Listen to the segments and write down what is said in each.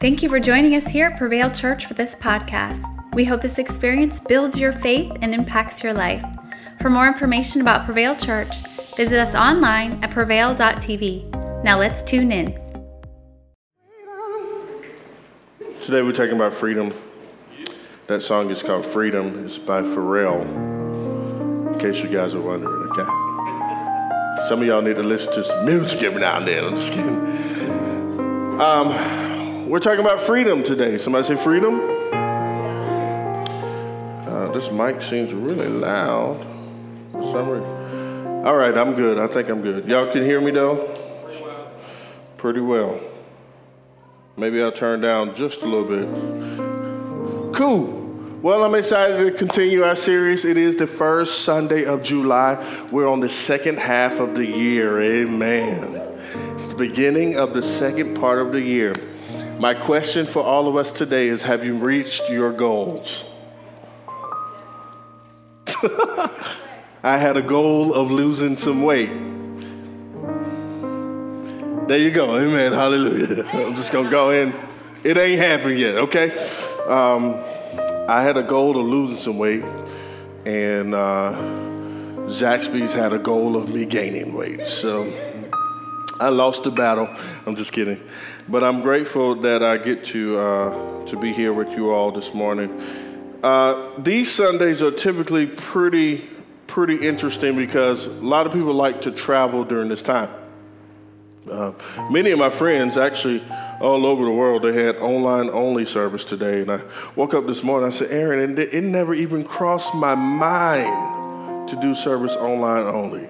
Thank you for joining us here at Prevail Church for this podcast. We hope this experience builds your faith and impacts your life. For more information about Prevail Church, visit us online at prevail.tv. Now let's tune in. Today we're talking about freedom. That song is called Freedom. It's by Pharrell. In case you guys are wondering, okay? Some of y'all need to listen to some music every now and then. I'm just kidding. Um, we're talking about freedom today. Somebody say freedom? Uh, this mic seems really loud for some reason. All right, I'm good. I think I'm good. Y'all can hear me though? Pretty well. Maybe I'll turn down just a little bit. Cool. Well, I'm excited to continue our series. It is the first Sunday of July. We're on the second half of the year. Amen. It's the beginning of the second part of the year. My question for all of us today is Have you reached your goals? I had a goal of losing some weight. There you go. Amen. Hallelujah. I'm just going to go in. It ain't happened yet, okay? Um, I had a goal of losing some weight, and uh, Zaxby's had a goal of me gaining weight. So I lost the battle. I'm just kidding. But I'm grateful that I get to, uh, to be here with you all this morning. Uh, these Sundays are typically pretty, pretty interesting because a lot of people like to travel during this time. Uh, many of my friends, actually, all over the world, they had online only service today. And I woke up this morning, I said, Aaron, it, it never even crossed my mind to do service online only.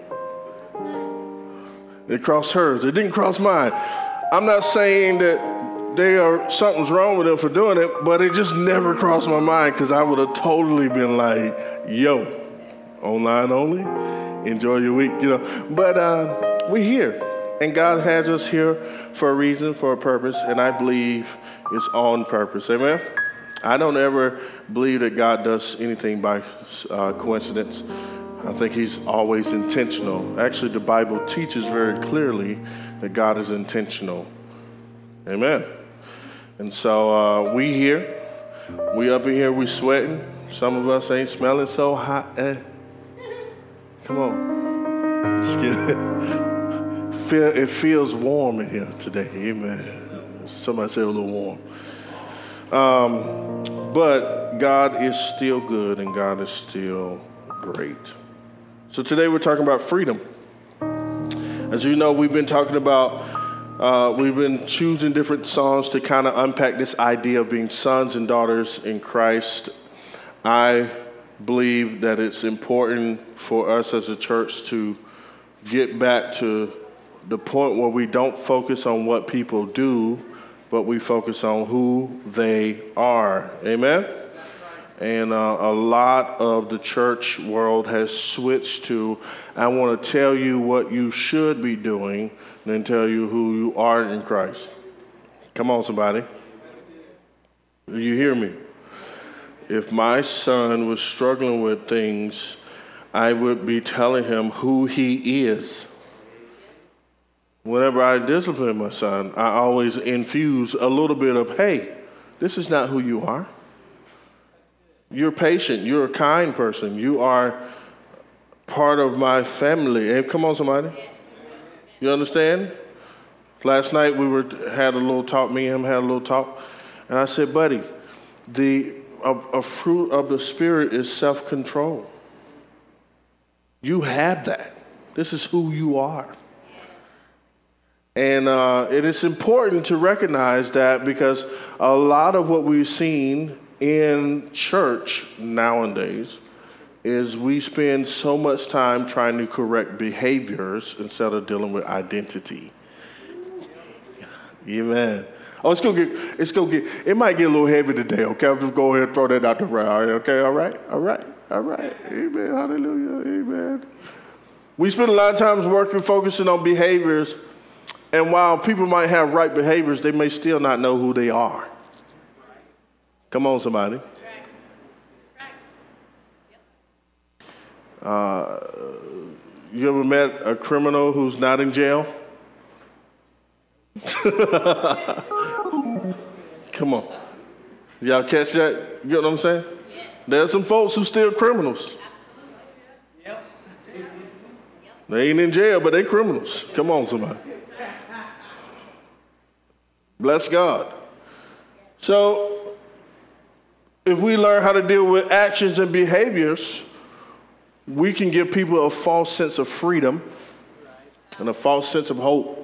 It crossed hers, it didn't cross mine. I'm not saying that they are something's wrong with them for doing it, but it just never crossed my mind because I would have totally been like, yo, online only, enjoy your week, you know. But uh, we're here. And God has us here for a reason, for a purpose, and I believe it's on purpose. Amen? I don't ever believe that God does anything by uh, coincidence. I think He's always intentional. Actually, the Bible teaches very clearly that God is intentional. Amen. And so uh, we here, we up in here, we sweating. Some of us ain't smelling so hot. Eh. Come on. Feel, it feels warm in here today. Amen. Somebody say a little warm. Um, but God is still good and God is still great. So today we're talking about freedom. As you know, we've been talking about, uh, we've been choosing different songs to kind of unpack this idea of being sons and daughters in Christ. I believe that it's important for us as a church to get back to the point where we don't focus on what people do, but we focus on who they are. Amen? And uh, a lot of the church world has switched to, I want to tell you what you should be doing, then tell you who you are in Christ. Come on, somebody. You hear me? If my son was struggling with things, I would be telling him who he is. Whenever I discipline my son, I always infuse a little bit of, hey, this is not who you are. You're patient. You're a kind person. You are part of my family. Hey, come on, somebody. You understand? Last night we were had a little talk. Me and him had a little talk, and I said, "Buddy, the a, a fruit of the spirit is self-control. You have that. This is who you are." And uh, it is important to recognize that because a lot of what we've seen in church nowadays is we spend so much time trying to correct behaviors instead of dealing with identity. Amen. Oh, it's gonna get, it's gonna get, it might get a little heavy today, okay? I'll just go ahead and throw that out the ground, okay? All right, all right, all right. Amen, hallelujah, amen. We spend a lot of times working, focusing on behaviors and while people might have right behaviors, they may still not know who they are. Come on, somebody. Uh, you ever met a criminal who's not in jail? Come on. Y'all catch that? You know what I'm saying? There's some folks who still criminals. They ain't in jail, but they criminals. Come on, somebody. Bless God. So, if we learn how to deal with actions and behaviors, we can give people a false sense of freedom and a false sense of hope.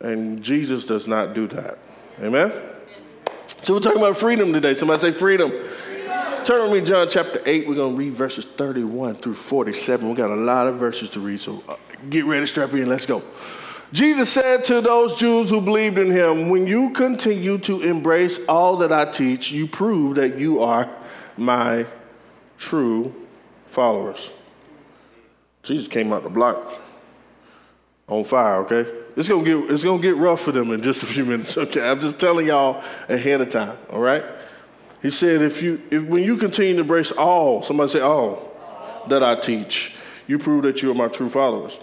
And Jesus does not do that. Amen? So we're talking about freedom today. Somebody say freedom. freedom. Turn with me, John chapter 8. We're going to read verses 31 through 47. We got a lot of verses to read, so uh, get ready, strap in, let's go. Jesus said to those Jews who believed in him, When you continue to embrace all that I teach, you prove that you are my true followers. Jesus came out the block on fire, okay? It's gonna get it's gonna get rough for them in just a few minutes, okay? I'm just telling y'all ahead of time, all right? He said, if you if when you continue to embrace all, somebody say all, that I teach, you prove that you are my true followers.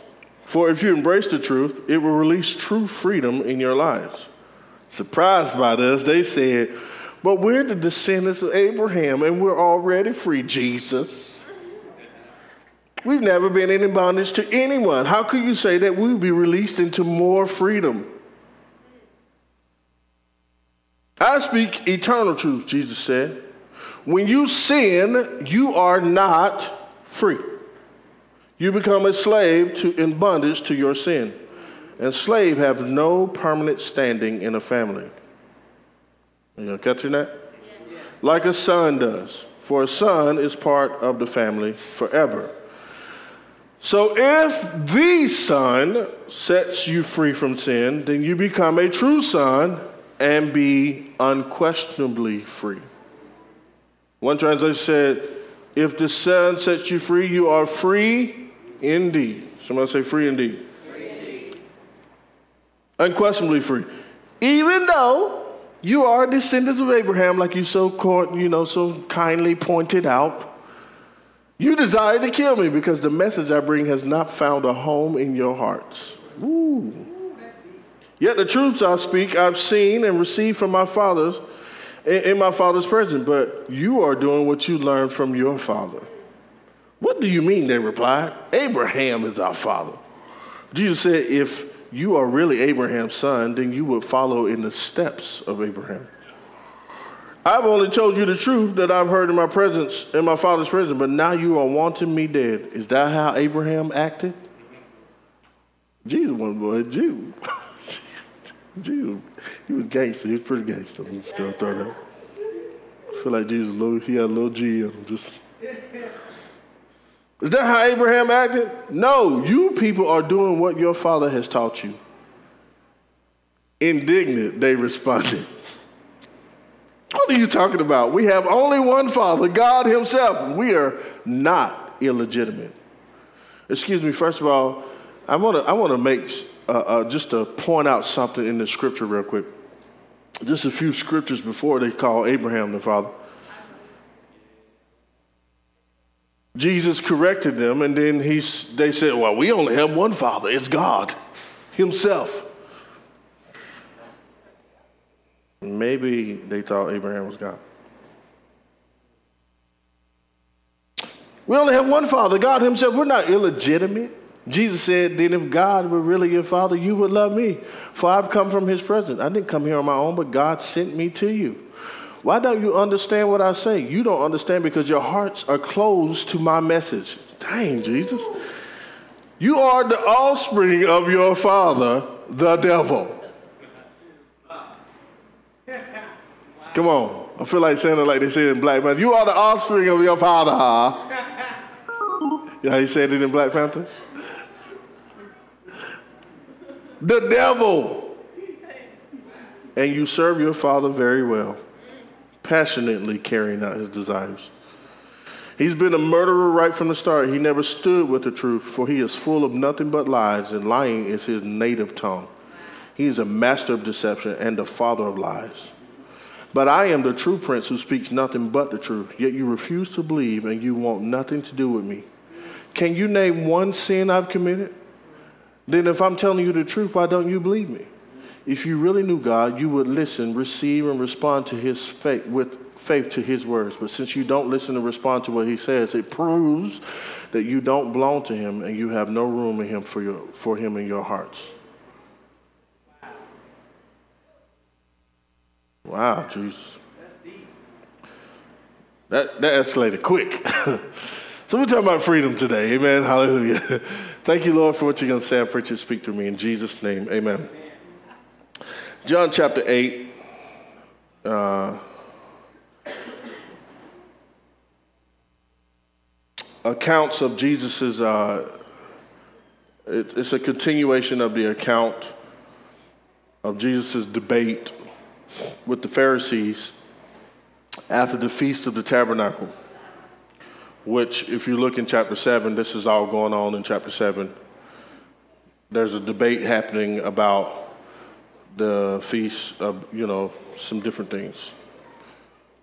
For if you embrace the truth, it will release true freedom in your lives. Surprised by this, they said, But we're the descendants of Abraham and we're already free, Jesus. We've never been in bondage to anyone. How could you say that we will be released into more freedom? I speak eternal truth, Jesus said. When you sin, you are not free. You become a slave to, in bondage to your sin. And slave have no permanent standing in a family. You catching that? Yeah. Like a son does. For a son is part of the family forever. So if the son sets you free from sin, then you become a true son and be unquestionably free. One translation said, if the son sets you free, you are free indeed. Somebody say free indeed. Free indeed. Unquestionably free. Even though you are descendants of Abraham, like you so court, you know, so kindly pointed out. You desire to kill me because the message I bring has not found a home in your hearts. Ooh. Yet the truths I speak, I've seen and received from my fathers in my father's presence, but you are doing what you learned from your father. What do you mean? They replied. Abraham is our father. Jesus said, If you are really Abraham's son, then you would follow in the steps of Abraham. I've only told you the truth that I've heard in my presence, in my father's presence, but now you are wanting me dead. Is that how Abraham acted? Jesus wasn't boy, Jew. Jew. He was gangster. He was pretty gangster. I'm just gonna throw that. I feel like Jesus, he had a little G in him. Just is that how Abraham acted? No, you people are doing what your father has taught you. Indignant, they responded. What are you talking about? We have only one father, God Himself. We are not illegitimate. Excuse me, first of all, I want to I wanna make uh, uh, just to point out something in the scripture real quick. Just a few scriptures before they call Abraham the father. Jesus corrected them, and then he's, they said, Well, we only have one Father, it's God Himself. Maybe they thought Abraham was God. We only have one Father, God Himself. We're not illegitimate. Jesus said, Then if God were really your Father, you would love me, for I've come from His presence. I didn't come here on my own, but God sent me to you. Why don't you understand what I say? You don't understand because your hearts are closed to my message. Dang, Jesus. You are the offspring of your father, the devil. Come on. I feel like saying it like they say in Black Panther. You are the offspring of your father, huh? Yeah, he said it in Black Panther? The devil. And you serve your father very well passionately carrying out his desires. He's been a murderer right from the start. He never stood with the truth, for he is full of nothing but lies, and lying is his native tongue. He is a master of deception and the father of lies. But I am the true prince who speaks nothing but the truth, yet you refuse to believe and you want nothing to do with me. Can you name one sin I've committed? Then, if I'm telling you the truth, why don't you believe me? If you really knew God, you would listen, receive, and respond to his faith with faith to his words. But since you don't listen and respond to what he says, it proves that you don't belong to him and you have no room in him for, your, for him in your hearts. Wow, Jesus. That, that escalated quick. so we're talking about freedom today. Amen. Hallelujah. Thank you, Lord, for what you're going to say. I pray you speak to me in Jesus' name. Amen. John chapter 8. Uh, accounts of Jesus's. Uh, it, it's a continuation of the account of Jesus' debate with the Pharisees after the Feast of the Tabernacle, which, if you look in chapter 7, this is all going on in chapter 7. There's a debate happening about the feast of, you know, some different things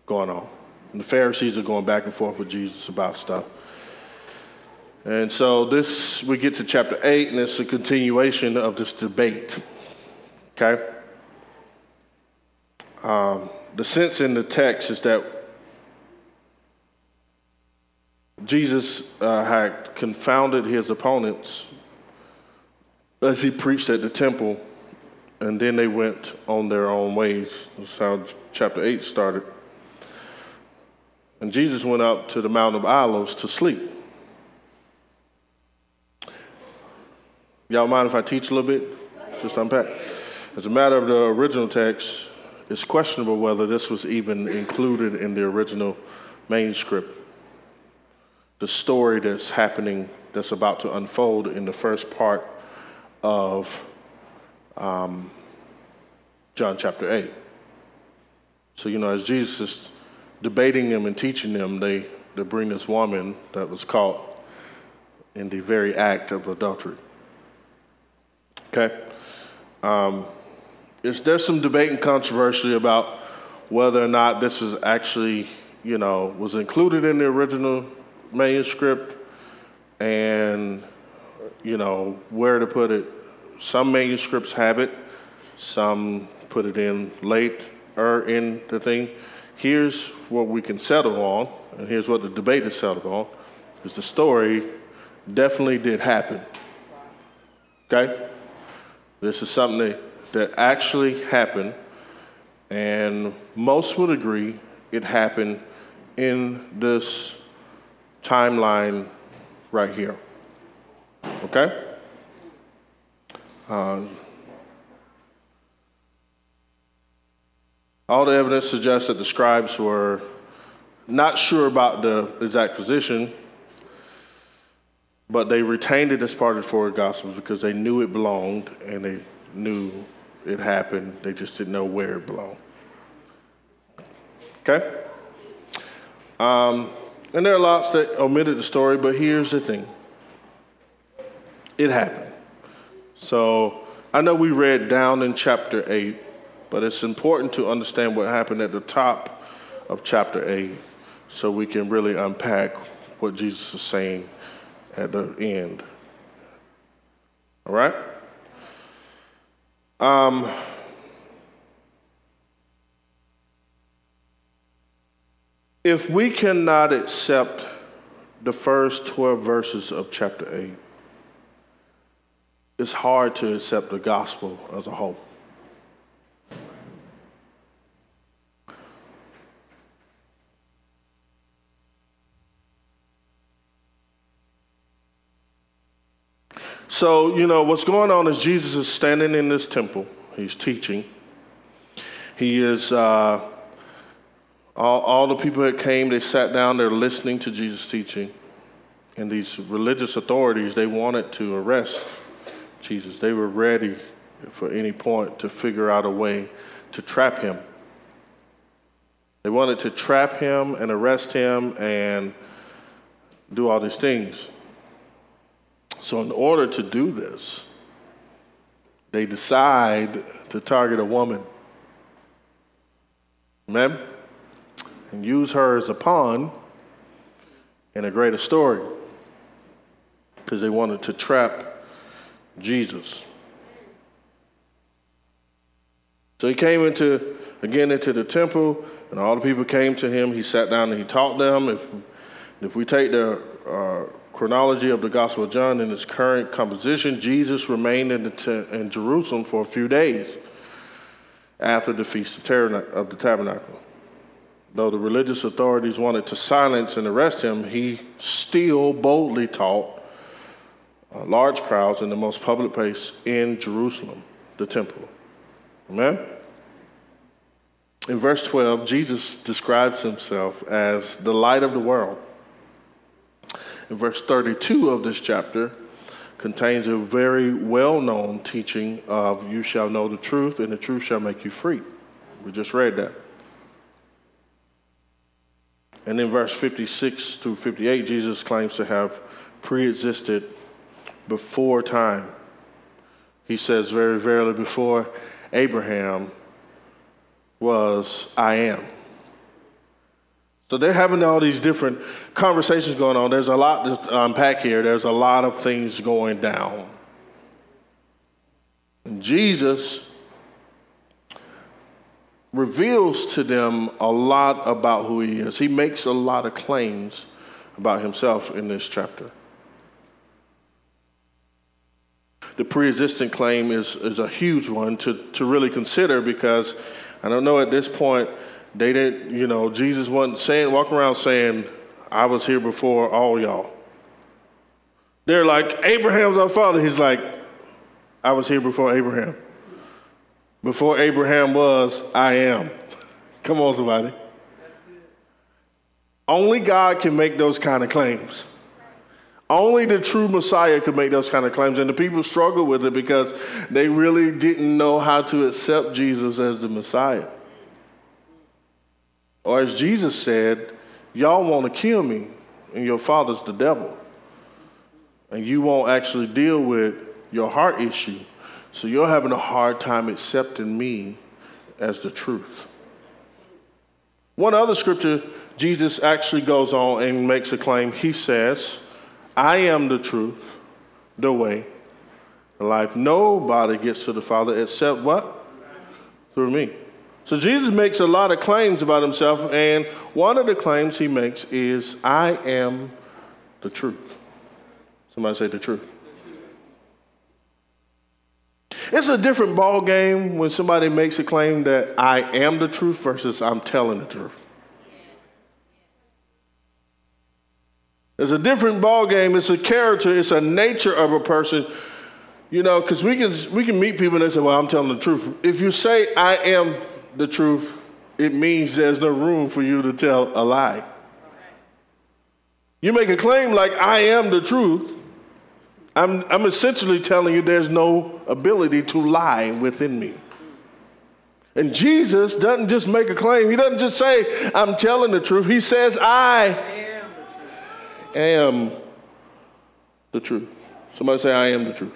going on. And the Pharisees are going back and forth with Jesus about stuff. And so this, we get to chapter 8, and it's a continuation of this debate. Okay? Um, the sense in the text is that Jesus uh, had confounded his opponents as he preached at the temple, and then they went on their own ways. That's how chapter 8 started. And Jesus went up to the Mount of Olives to sleep. Y'all mind if I teach a little bit? Just unpack. As a matter of the original text, it's questionable whether this was even included in the original manuscript. The story that's happening, that's about to unfold in the first part of um, John chapter 8. So, you know, as Jesus is debating them and teaching them, they, they bring this woman that was caught in the very act of adultery. Okay? Um, there some debate and controversy about whether or not this is actually, you know, was included in the original manuscript and, you know, where to put it. Some manuscripts have it, some put it in late or in the thing. Here's what we can settle on, and here's what the debate is settled on, is the story definitely did happen. Okay? This is something that that actually happened, and most would agree it happened in this timeline right here. Okay? Uh, all the evidence suggests that the scribes were not sure about the exact position, but they retained it as part of the four gospels because they knew it belonged and they knew it happened. They just didn't know where it belonged. Okay? Um, and there are lots that omitted the story, but here's the thing it happened. So I know we read down in chapter 8, but it's important to understand what happened at the top of chapter 8 so we can really unpack what Jesus is saying at the end. All right? Um, if we cannot accept the first 12 verses of chapter 8, it's hard to accept the gospel as a whole. So, you know, what's going on is Jesus is standing in this temple, he's teaching. He is, uh, all, all the people that came, they sat down, they're listening to Jesus teaching. And these religious authorities, they wanted to arrest Jesus. They were ready for any point to figure out a way to trap him. They wanted to trap him and arrest him and do all these things. So, in order to do this, they decide to target a woman. Amen? And use her as a pawn in a greater story because they wanted to trap Jesus. So he came into, again, into the temple, and all the people came to him. He sat down and he taught them. If, if we take the uh, chronology of the Gospel of John in its current composition, Jesus remained in, te- in Jerusalem for a few days after the Feast of, of the Tabernacle. Though the religious authorities wanted to silence and arrest him, he still boldly taught uh, large crowds in the most public place in Jerusalem, the temple. Amen? In verse 12, Jesus describes himself as the light of the world. In verse 32 of this chapter, contains a very well known teaching of you shall know the truth, and the truth shall make you free. We just read that. And in verse 56 through 58, Jesus claims to have pre existed before time. He says, Very verily, before Abraham was, I am. So they're having all these different conversations going on. There's a lot to unpack here, there's a lot of things going down. And Jesus reveals to them a lot about who he is. He makes a lot of claims about himself in this chapter. The pre existent claim is, is a huge one to, to really consider because I don't know at this point they didn't, you know, Jesus wasn't saying, walking around saying, I was here before all y'all. They're like, Abraham's our father. He's like, I was here before Abraham. Before Abraham was, I am. Come on, somebody. Only God can make those kind of claims. Only the true Messiah could make those kind of claims. And the people struggled with it because they really didn't know how to accept Jesus as the Messiah. Or as Jesus said, y'all want to kill me, and your father's the devil. And you won't actually deal with your heart issue. So you're having a hard time accepting me as the truth. One other scripture, Jesus actually goes on and makes a claim. He says, I am the truth, the way, the life. Nobody gets to the Father except what? Through me. So Jesus makes a lot of claims about himself, and one of the claims he makes is, I am the truth. Somebody say the truth. It's a different ball game when somebody makes a claim that I am the truth versus I'm telling the truth. It's a different ball game. It's a character. It's a nature of a person. You know, because we can we can meet people and they say, "Well, I'm telling the truth." If you say I am the truth, it means there's no room for you to tell a lie. You make a claim like, I am the truth. I'm, I'm essentially telling you there's no ability to lie within me. And Jesus doesn't just make a claim, He doesn't just say, I'm telling the truth. He says, I am the truth. Somebody say, I am the truth.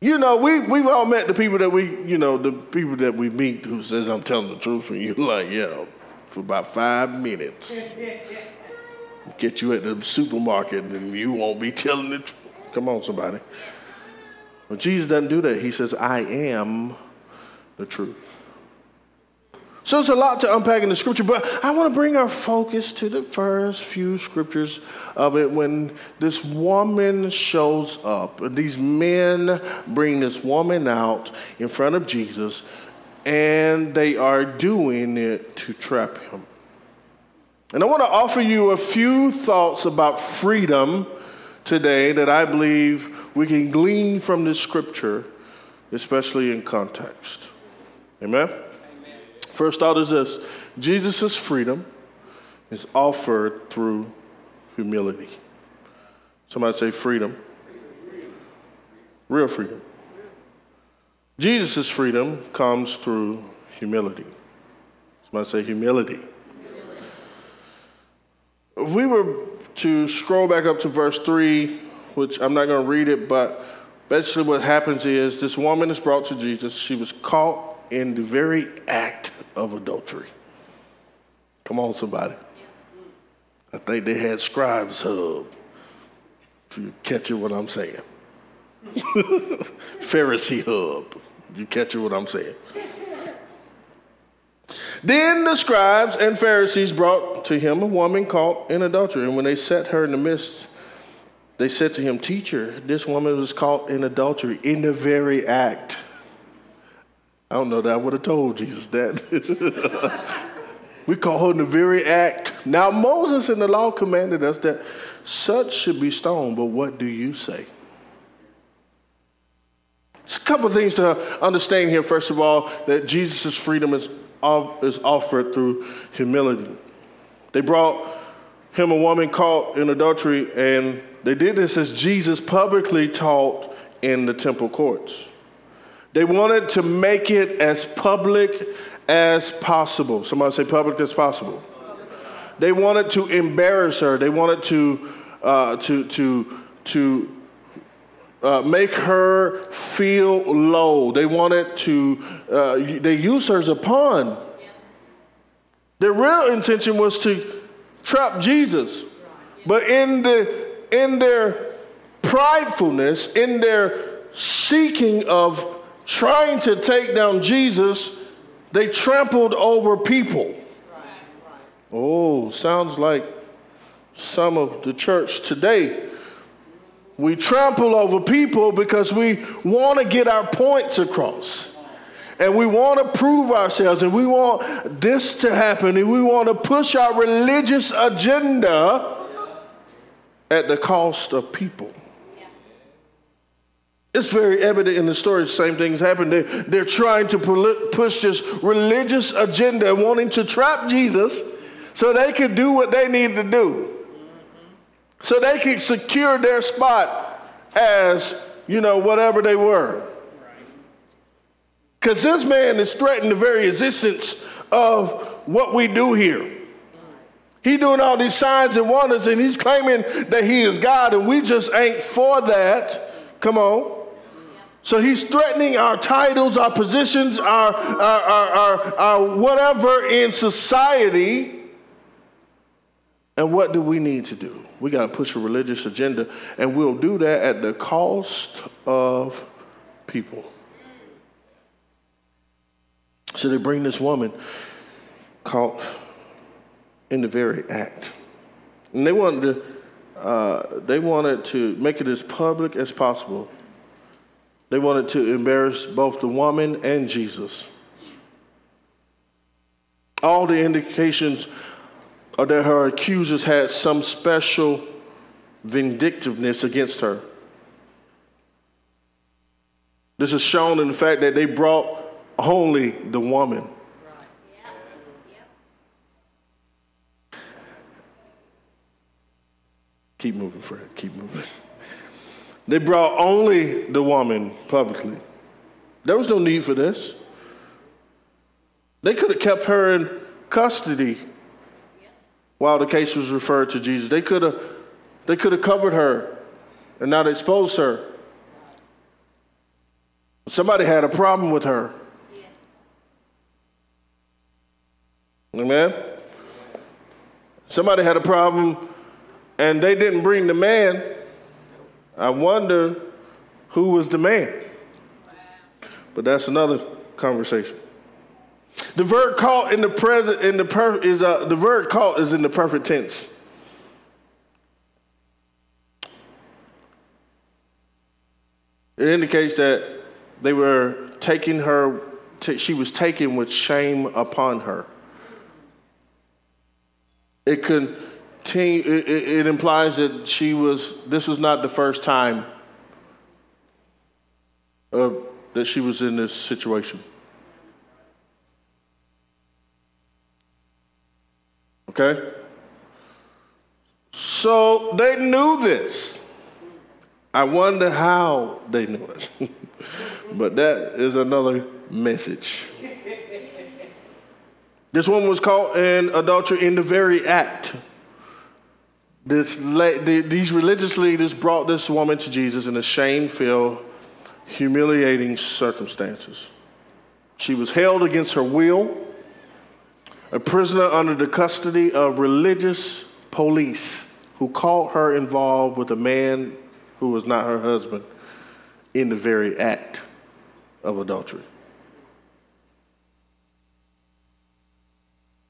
You know, we, we've all met the people that we, you know, the people that we meet who says, I'm telling the truth, and you're like, yeah, for about five minutes. Get you at the supermarket and you won't be telling the truth. Come on, somebody. But Jesus doesn't do that. He says, I am the truth. So there's a lot to unpack in the scripture, but I want to bring our focus to the first few scriptures of it when this woman shows up. These men bring this woman out in front of Jesus, and they are doing it to trap him. And I want to offer you a few thoughts about freedom today that I believe we can glean from this scripture, especially in context. Amen? First thought is this Jesus' freedom is offered through humility. Somebody say freedom. Real freedom. Jesus' freedom comes through humility. Somebody say humility. If we were to scroll back up to verse 3, which I'm not going to read it, but basically what happens is this woman is brought to Jesus. She was caught in the very act of adultery. Come on, somebody. I think they had scribes hub. If you catch it, what I'm saying. Pharisee hub. You catch what I'm saying? Then the scribes and Pharisees brought to him a woman caught in adultery. And when they set her in the midst, they said to him, Teacher, this woman was caught in adultery in the very act. I don't know that I would have told Jesus that. we call her in the very act. Now, Moses in the law commanded us that such should be stoned, but what do you say? There's a couple of things to understand here. First of all, that Jesus' freedom is, is offered through humility. They brought him a woman caught in adultery, and they did this as Jesus publicly taught in the temple courts. They wanted to make it as public as possible. Somebody say public as possible. They wanted to embarrass her. They wanted to uh, to to to uh, make her feel low. They wanted to. Uh, they used her as a pawn. Their real intention was to trap Jesus, but in the in their pridefulness, in their seeking of trying to take down Jesus, they trampled over people. Oh, sounds like some of the church today. We trample over people because we want to get our points across. And we want to prove ourselves, and we want this to happen, and we want to push our religious agenda at the cost of people. It's very evident in the story. Same things happen. They, they're trying to push this religious agenda, wanting to trap Jesus so they could do what they need to do. So they could secure their spot as, you know, whatever they were. Because this man is threatening the very existence of what we do here. He doing all these signs and wonders, and he's claiming that he is God, and we just ain't for that. Come on. So he's threatening our titles, our positions, our, our, our, our, whatever in society. And what do we need to do? We got to push a religious agenda, and we'll do that at the cost of people. So they bring this woman caught in the very act. And they wanted to, uh, they wanted to make it as public as possible they wanted to embarrass both the woman and Jesus. All the indications are that her accusers had some special vindictiveness against her. This is shown in the fact that they brought only the woman. Keep moving, Fred. Keep moving. They brought only the woman publicly. There was no need for this. They could have kept her in custody while the case was referred to Jesus. They could have they could have covered her and not exposed her. Somebody had a problem with her. Amen. Somebody had a problem and they didn't bring the man I wonder who was the man. But that's another conversation. The verb caught in the present in the per, is uh, the verb caught is in the perfect tense. It indicates that they were taking her. To, she was taken with shame upon her. It could it, it implies that she was, this was not the first time uh, that she was in this situation. Okay? So they knew this. I wonder how they knew it. but that is another message. This woman was caught in adultery in the very act. This, these religious leaders brought this woman to Jesus in a shame filled, humiliating circumstances. She was held against her will, a prisoner under the custody of religious police who caught her involved with a man who was not her husband. in the very act of adultery.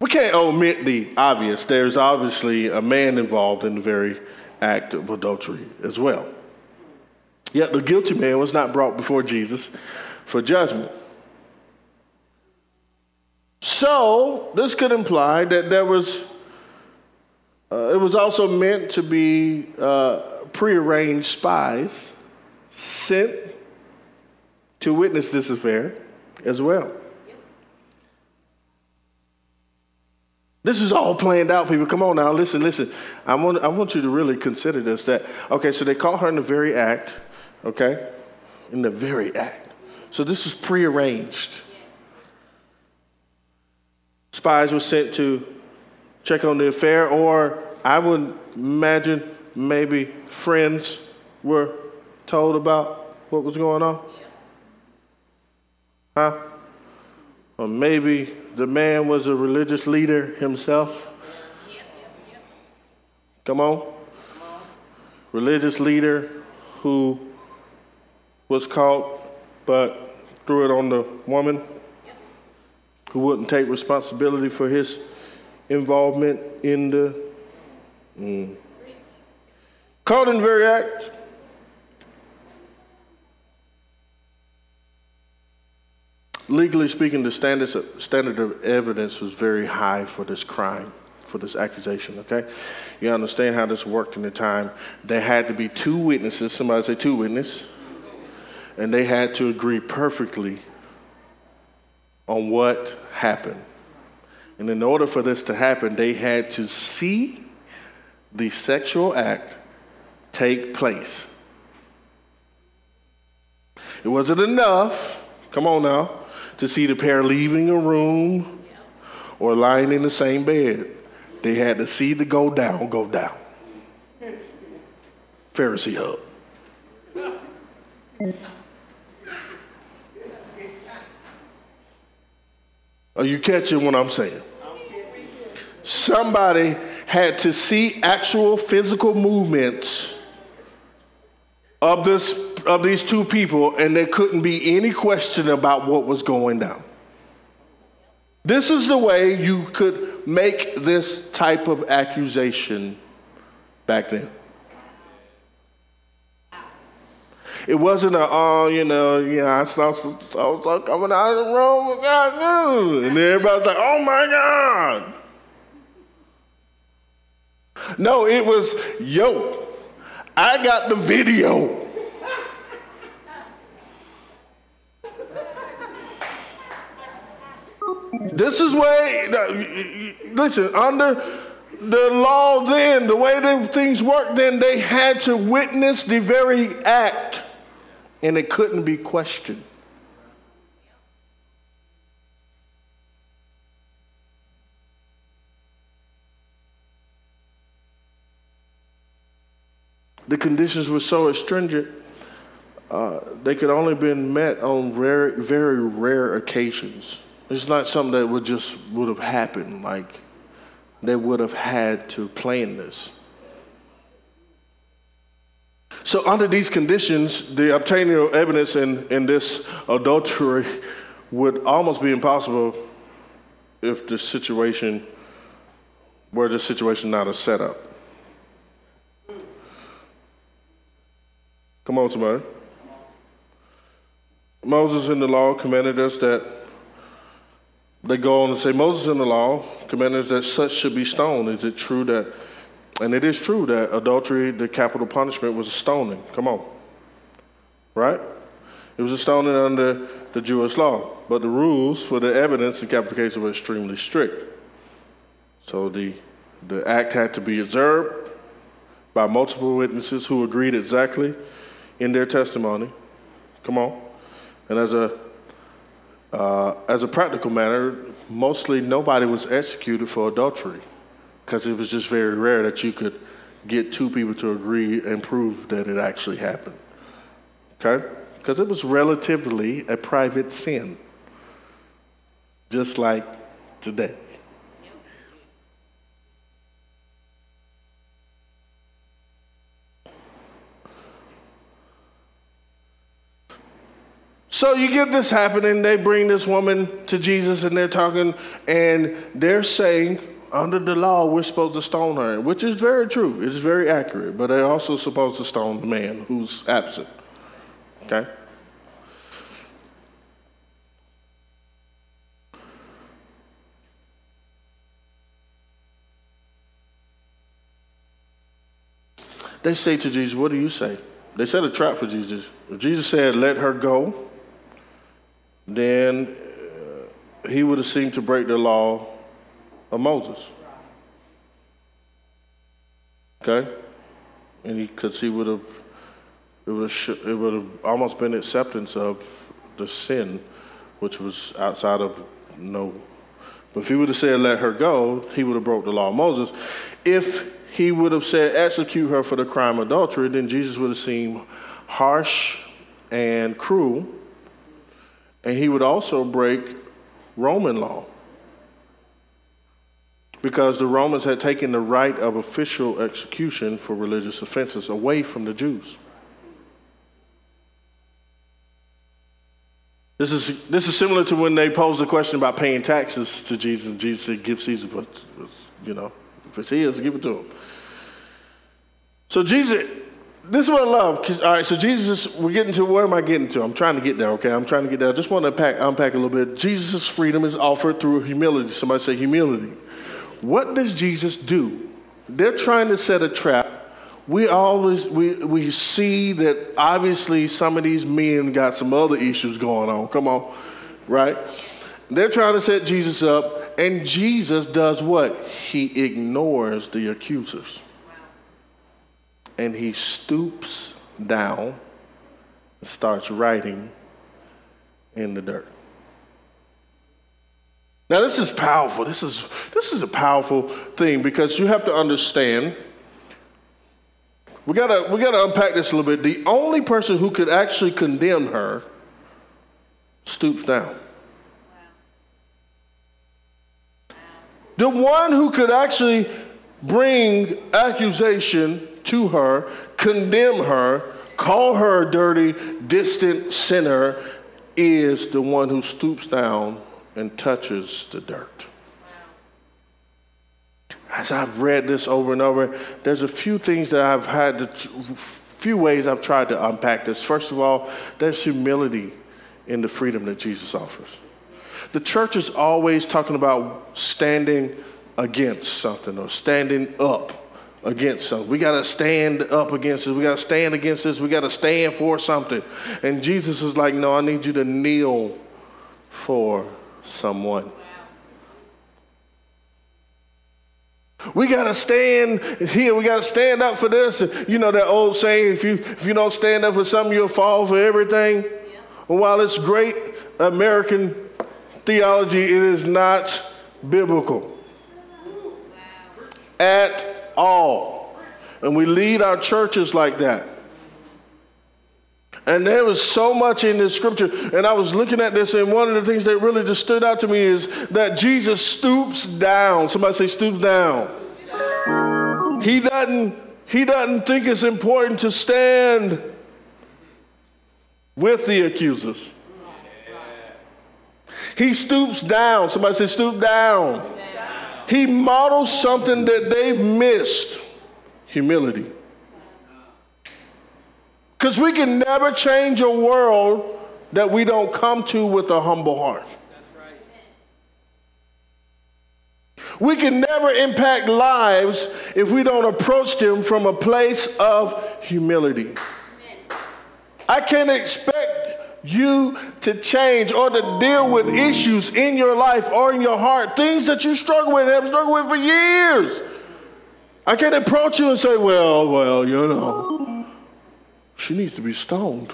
We can't omit the obvious. There's obviously a man involved in the very act of adultery as well. Yet the guilty man was not brought before Jesus for judgment. So, this could imply that there was, uh, it was also meant to be uh, prearranged spies sent to witness this affair as well. This is all planned out, people. Come on now, listen, listen. I want, I want you to really consider this that, okay, so they caught her in the very act, okay? In the very act. So this was prearranged. Spies were sent to check on the affair, or I would imagine maybe friends were told about what was going on. Huh? Or maybe the man was a religious leader himself. Come on. Religious leader who was caught but threw it on the woman who wouldn't take responsibility for his involvement in the mm. caught in very act legally speaking, the standards of, standard of evidence was very high for this crime, for this accusation, okay? You understand how this worked in the time. There had to be two witnesses, somebody say two witnesses, and they had to agree perfectly on what happened. And in order for this to happen, they had to see the sexual act take place. It wasn't enough, come on now, to see the pair leaving a room or lying in the same bed. They had to see the go down, go down. Pharisee hub. Are you catching what I'm saying? Somebody had to see actual physical movements of this of these two people, and there couldn't be any question about what was going down. This is the way you could make this type of accusation back then. It wasn't a, oh, you know, yeah, I saw, saw, saw coming out of the room God news. And everybody's like, oh my God. No, it was, yo, I got the video. This is way, listen, under the law then, the way that things worked then, they had to witness the very act and it couldn't be questioned. The conditions were so stringent, uh, they could only been met on rare, very rare occasions. It's not something that would just would have happened. Like they would have had to plan this. So under these conditions, the obtaining of evidence in, in this adultery would almost be impossible if the situation were the situation not a setup. Come on, somebody. Moses in the law commanded us that they go on and say, Moses in the law commanded us that such should be stoned. Is it true that, and it is true that adultery, the capital punishment was a stoning. Come on. Right? It was a stoning under the Jewish law. But the rules for the evidence in capital cases were extremely strict. So the, the act had to be observed by multiple witnesses who agreed exactly in their testimony. Come on. And as a uh, as a practical matter, mostly nobody was executed for adultery because it was just very rare that you could get two people to agree and prove that it actually happened. Okay? Because it was relatively a private sin, just like today. So you get this happening. They bring this woman to Jesus and they're talking, and they're saying, under the law, we're supposed to stone her, which is very true. It's very accurate. But they're also supposed to stone the man who's absent. Okay? They say to Jesus, What do you say? They set a trap for Jesus. Jesus said, Let her go, then uh, he would have seemed to break the law of Moses. Okay? And because he, he would have, it would have, it would have almost been acceptance of the sin, which was outside of no. But if he would have said, let her go, he would have broke the law of Moses. If he would have said, execute her for the crime of adultery, then Jesus would have seemed harsh and cruel. And he would also break Roman law. Because the Romans had taken the right of official execution for religious offenses away from the Jews. This is, this is similar to when they posed the question about paying taxes to Jesus. Jesus said, Give Caesar, but, you know, if it's his, give it to him. So Jesus, this is what I love. All right, so Jesus, we're getting to where am I getting to? I'm trying to get there. Okay, I'm trying to get there. I just want to unpack, unpack a little bit. Jesus' freedom is offered through humility. Somebody say humility. What does Jesus do? They're trying to set a trap. We always we, we see that obviously some of these men got some other issues going on. Come on, right? They're trying to set Jesus up, and Jesus does what? He ignores the accusers and he stoops down and starts writing in the dirt. Now this is powerful. This is this is a powerful thing because you have to understand we gotta we gotta unpack this a little bit. The only person who could actually condemn her stoops down. The one who could actually bring accusation to her, condemn her, call her a dirty, distant sinner, is the one who stoops down and touches the dirt. As I've read this over and over, there's a few things that I've had, to, few ways I've tried to unpack this. First of all, there's humility in the freedom that Jesus offers. The church is always talking about standing against something or standing up against something. We got to stand up against this. We got to stand against this. We got to stand for something. And Jesus is like, no, I need you to kneel for someone. We got to stand here. We got to stand up for this. You know that old saying, if you, if you don't stand up for something, you'll fall for everything. Yeah. And while it's great American theology, it is not biblical at all. And we lead our churches like that. And there was so much in this scripture. And I was looking at this, and one of the things that really just stood out to me is that Jesus stoops down. Somebody say, stoops down. He doesn't, he doesn't think it's important to stand with the accusers. He stoops down. Somebody say, stoop down. He models something that they've missed humility. Because we can never change a world that we don't come to with a humble heart. We can never impact lives if we don't approach them from a place of humility. I can't expect you to change or to deal with issues in your life or in your heart, things that you struggle with, have struggled with for years. I can't approach you and say, well, well, you know, she needs to be stoned.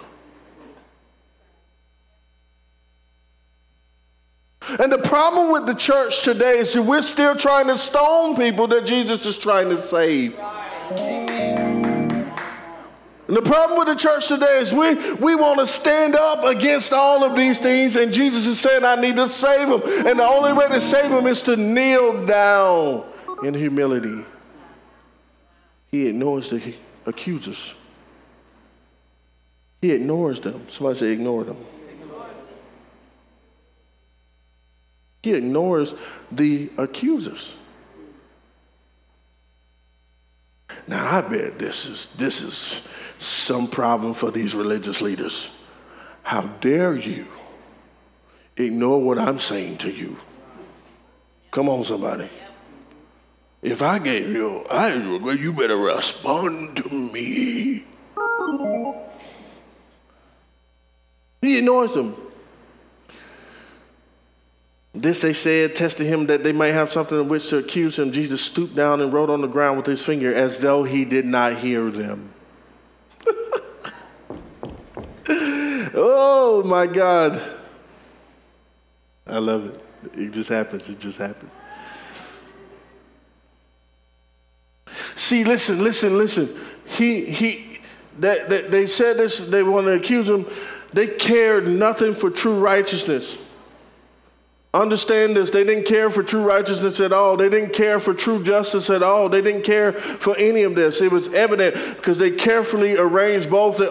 And the problem with the church today is that we're still trying to stone people that Jesus is trying to save. And the problem with the church today is we, we want to stand up against all of these things, and Jesus is saying, I need to save them. And the only way to save them is to kneel down in humility. He ignores the accusers. He ignores them. Somebody say, ignore them. He ignores the accusers. Now I bet this is this is some problem for these religious leaders. How dare you ignore what I'm saying to you? Come on, somebody. If I gave you, I, you better respond to me. He ignores them. This they said, testing him that they might have something in which to accuse him. Jesus stooped down and wrote on the ground with his finger as though he did not hear them. Oh my God. I love it. It just happens. It just happens. See, listen, listen, listen. He, he, that, that they said this, they want to accuse him. They cared nothing for true righteousness. Understand this. They didn't care for true righteousness at all. They didn't care for true justice at all. They didn't care for any of this. It was evident because they carefully arranged both the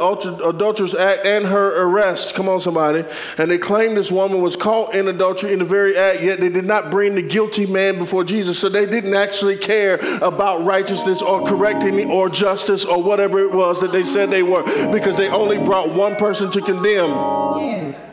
adulterous act and her arrest. Come on, somebody. And they claimed this woman was caught in adultery in the very act, yet they did not bring the guilty man before Jesus. So they didn't actually care about righteousness or correcting or justice or whatever it was that they said they were because they only brought one person to condemn. Yeah.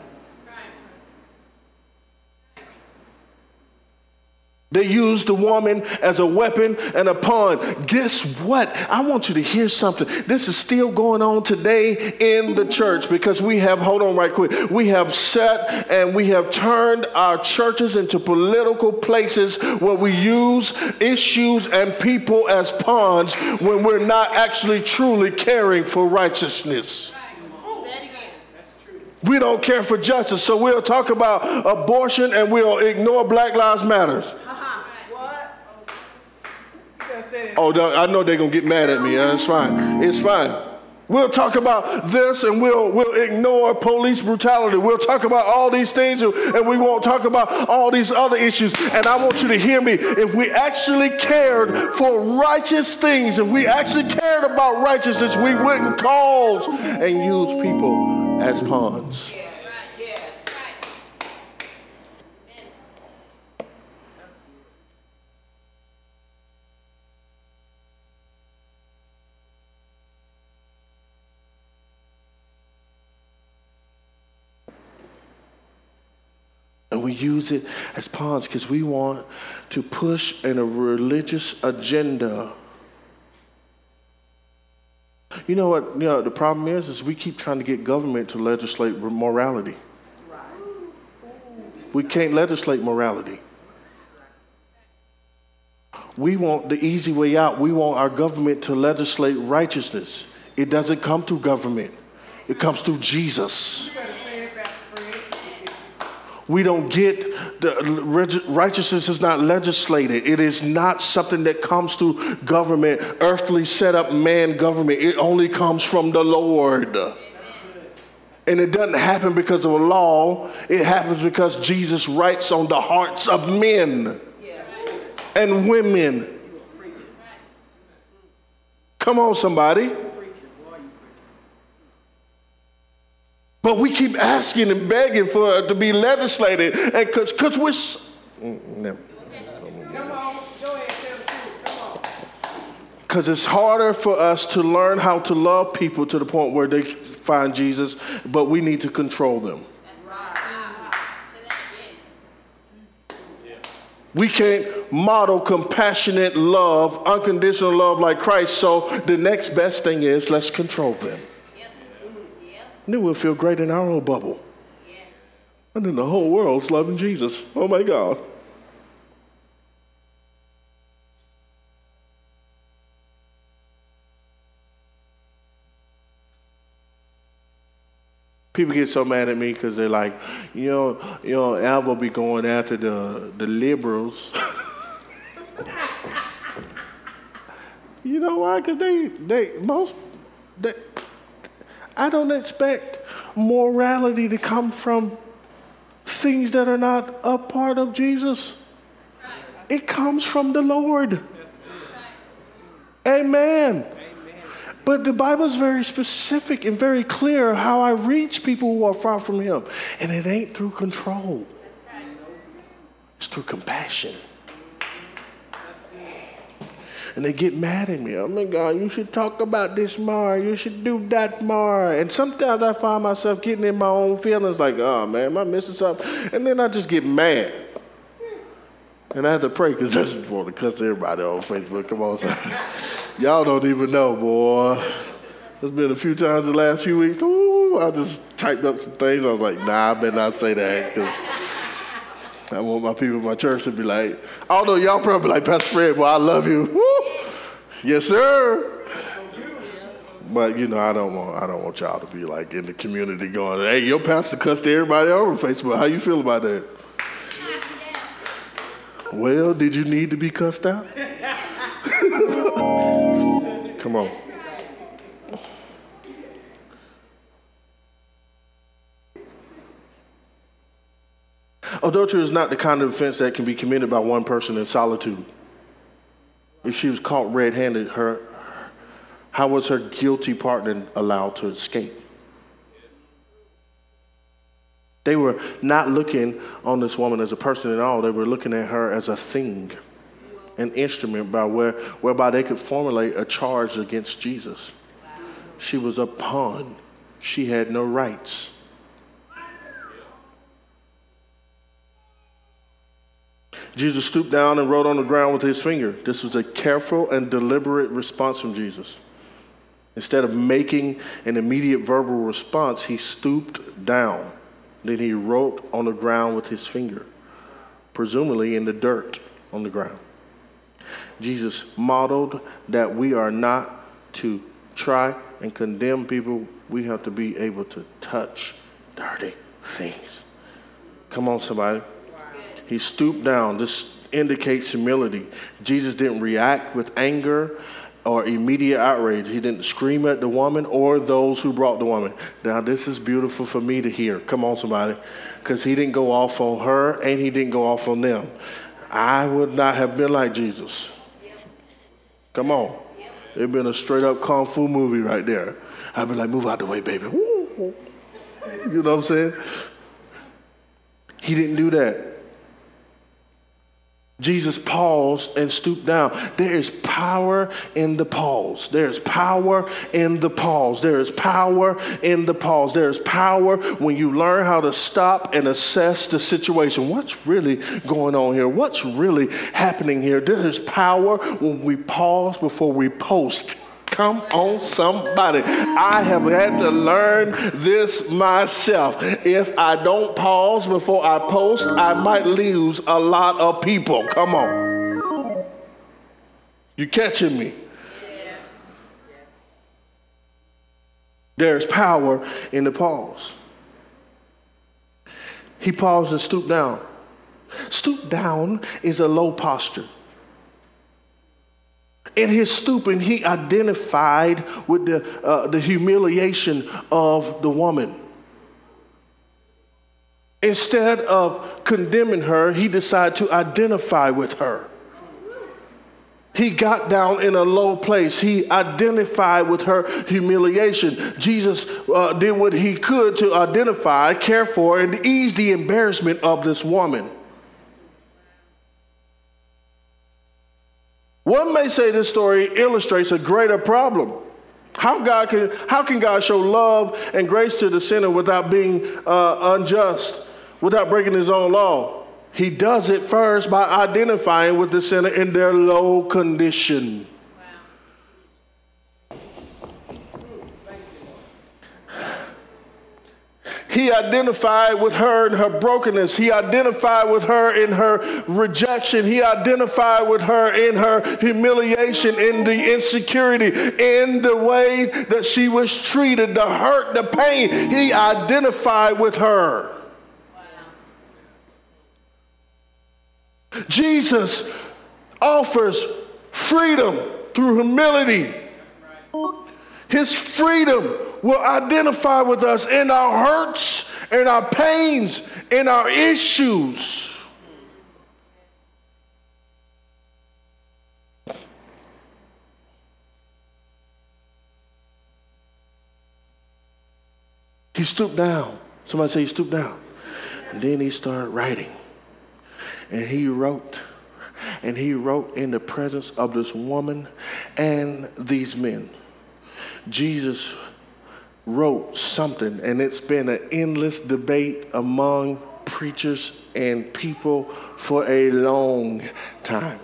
They used the woman as a weapon and a pawn. Guess what? I want you to hear something. This is still going on today in the church because we have, hold on right quick, we have set and we have turned our churches into political places where we use issues and people as pawns when we're not actually truly caring for righteousness. We don't care for justice, so we'll talk about abortion and we'll ignore Black Lives Matters. Oh, I know they're going to get mad at me. It's fine. It's fine. We'll talk about this and we'll, we'll ignore police brutality. We'll talk about all these things and we won't talk about all these other issues. And I want you to hear me. If we actually cared for righteous things, if we actually cared about righteousness, we wouldn't cause and use people as pawns. And we use it as pawns because we want to push in a religious agenda. You know what? You know, the problem is, is we keep trying to get government to legislate morality. We can't legislate morality. We want the easy way out. We want our government to legislate righteousness. It doesn't come through government. It comes through Jesus we don't get the righteousness is not legislated. It is not something that comes through government, earthly set up man government. It only comes from the Lord. And it doesn't happen because of a law, it happens because Jesus writes on the hearts of men and women. Come on, somebody. But we keep asking and begging for it to be legislated, and because we're. Mm, because it's harder for us to learn how to love people to the point where they find Jesus, but we need to control them. We can't model compassionate love, unconditional love like Christ, so the next best thing is let's control them then we'll feel great in our own bubble. Yeah. And then the whole world's loving Jesus. Oh my God. People get so mad at me because they're like, you know, you know, Al will be going after the the liberals. you know why? Because they they most they I don't expect morality to come from things that are not a part of Jesus. It comes from the Lord. Amen. But the Bible is very specific and very clear how I reach people who are far from Him. And it ain't through control, It's through compassion. And they get mad at me. Oh my God, you should talk about this more. You should do that more. And sometimes I find myself getting in my own feelings like, oh man, am I missing something? And then I just get mad. And I had to pray because I just want to cuss everybody on Facebook. Come on, son. Y'all don't even know, boy. There's been a few times the last few weeks. Ooh, I just typed up some things. I was like, nah, I better not say that because I want my people in my church to be like, although y'all probably like, Pastor Fred, boy, I love you. Woo! Yes, sir. But you know, I don't want I don't want y'all to be like in the community going, hey, your pastor cussed everybody out on Facebook. How you feel about that? Well, did you need to be cussed out? Come on. Adultery is not the kind of offense that can be committed by one person in solitude. If she was caught red handed, her, how was her guilty partner allowed to escape? They were not looking on this woman as a person at all. They were looking at her as a thing, an instrument by where, whereby they could formulate a charge against Jesus. She was a pawn. She had no rights. Jesus stooped down and wrote on the ground with his finger. This was a careful and deliberate response from Jesus. Instead of making an immediate verbal response, he stooped down. Then he wrote on the ground with his finger, presumably in the dirt on the ground. Jesus modeled that we are not to try and condemn people, we have to be able to touch dirty things. Come on, somebody. He stooped down. This indicates humility. Jesus didn't react with anger or immediate outrage. He didn't scream at the woman or those who brought the woman. Now, this is beautiful for me to hear. Come on, somebody. Because he didn't go off on her and he didn't go off on them. I would not have been like Jesus. Come on. It'd been a straight up kung fu movie right there. I'd be like, move out the way, baby. You know what I'm saying? He didn't do that. Jesus paused and stooped down. There is power in the pause. There is power in the pause. There is power in the pause. There is power when you learn how to stop and assess the situation. What's really going on here? What's really happening here? There is power when we pause before we post. Come on, somebody. I have had to learn this myself. If I don't pause before I post, I might lose a lot of people. Come on. You catching me? There's power in the pause. He paused and stooped down. Stoop down is a low posture. In his stooping, he identified with the, uh, the humiliation of the woman. Instead of condemning her, he decided to identify with her. He got down in a low place. He identified with her humiliation. Jesus uh, did what he could to identify, care for, and ease the embarrassment of this woman. One may say this story illustrates a greater problem. How, God can, how can God show love and grace to the sinner without being uh, unjust, without breaking his own law? He does it first by identifying with the sinner in their low condition. He identified with her in her brokenness. He identified with her in her rejection. He identified with her in her humiliation, in the insecurity, in the way that she was treated, the hurt, the pain. He identified with her. Jesus offers freedom through humility. His freedom will identify with us in our hurts, in our pains, in our issues. He stooped down. Somebody say he stooped down. And then he started writing. and he wrote. And he wrote in the presence of this woman and these men. Jesus wrote something, and it's been an endless debate among preachers and people for a long time.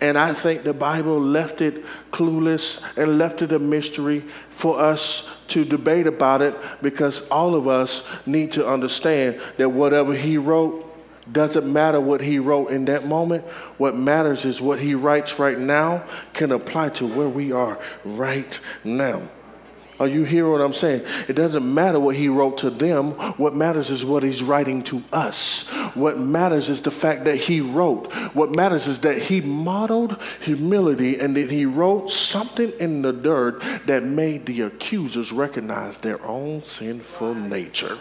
And I think the Bible left it clueless and left it a mystery for us to debate about it because all of us need to understand that whatever he wrote doesn't matter what he wrote in that moment. What matters is what he writes right now can apply to where we are right now. Are you hearing what I'm saying? It doesn't matter what he wrote to them. What matters is what he's writing to us. What matters is the fact that he wrote. What matters is that he modeled humility and that he wrote something in the dirt that made the accusers recognize their own sinful nature.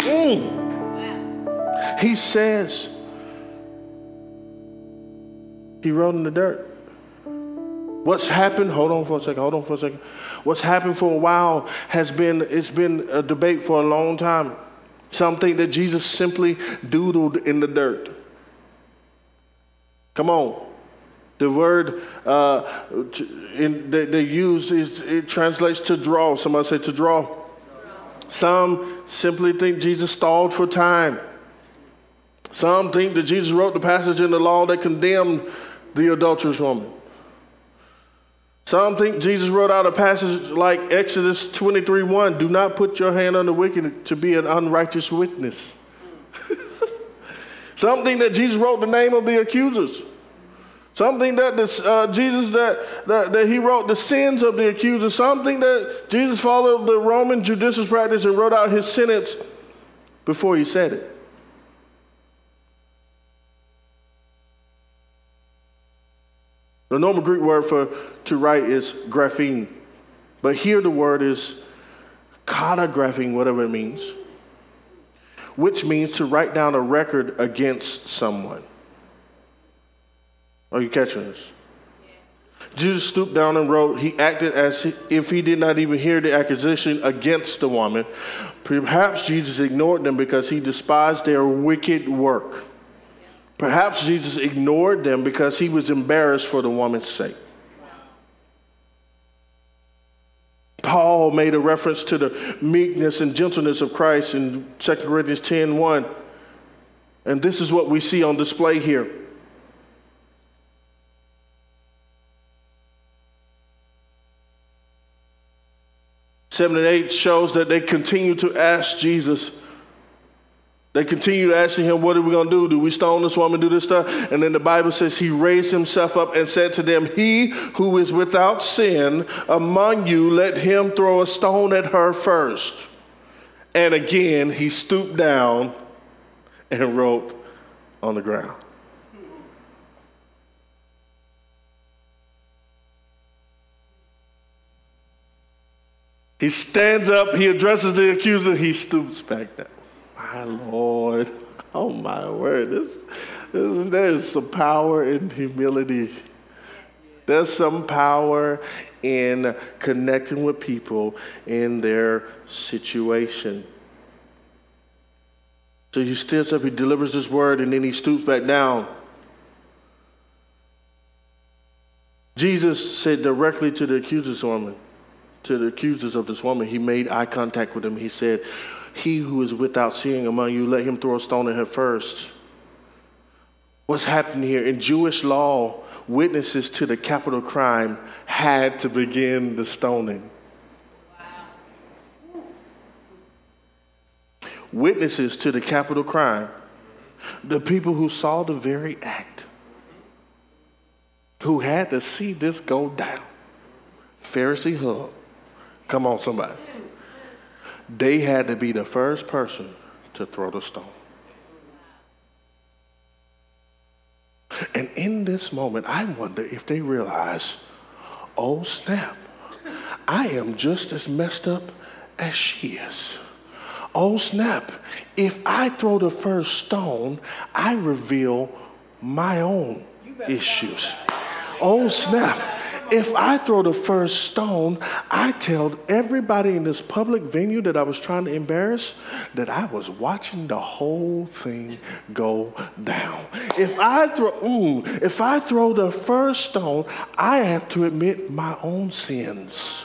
Mm. He says, he wrote in the dirt. What's happened? Hold on for a second. Hold on for a second. What's happened for a while has been it's been a debate for a long time. Some think that Jesus simply doodled in the dirt. Come on. The word uh, in, they, they, use is it translates to draw. Somebody say to draw. Some simply think Jesus stalled for time. Some think that Jesus wrote the passage in the law that condemned the adulterous woman. Some think Jesus wrote out a passage like Exodus 23 1 do not put your hand on the wicked to be an unrighteous witness. Some think that Jesus wrote the name of the accusers. Some think that this, uh, Jesus that, that, that he wrote the sins of the accusers. Some think that Jesus followed the Roman judicial practice and wrote out his sentence before he said it. The normal Greek word for to write is graphein, but here the word is katagraphein, whatever it means, which means to write down a record against someone. Are you catching this? Jesus stooped down and wrote, he acted as if he did not even hear the accusation against the woman. Perhaps Jesus ignored them because he despised their wicked work. Perhaps Jesus ignored them because he was embarrassed for the woman's sake. Paul made a reference to the meekness and gentleness of Christ in 2 Corinthians 10 1. And this is what we see on display here. Seven and eight shows that they continue to ask Jesus they continued asking him, What are we going to do? Do we stone this woman, do this stuff? And then the Bible says he raised himself up and said to them, He who is without sin among you, let him throw a stone at her first. And again, he stooped down and wrote on the ground. He stands up, he addresses the accuser, he stoops back down my Lord. Oh my word. This, this, there's some power in humility. There's some power in connecting with people in their situation. So he stands up, he delivers this word, and then he stoops back down. Jesus said directly to the accusers woman, to the accusers of this woman, he made eye contact with them. He said, he who is without sin among you, let him throw a stone at her first. What's happening here? In Jewish law, witnesses to the capital crime had to begin the stoning. Witnesses to the capital crime, the people who saw the very act, who had to see this go down. Pharisee hub. Come on, somebody they had to be the first person to throw the stone. And in this moment, I wonder if they realize, oh snap, I am just as messed up as she is. Oh snap, if I throw the first stone, I reveal my own issues. Oh snap, if I throw the first stone, I tell everybody in this public venue that I was trying to embarrass that I was watching the whole thing go down. If I throw, mm, if I throw the first stone, I have to admit my own sins.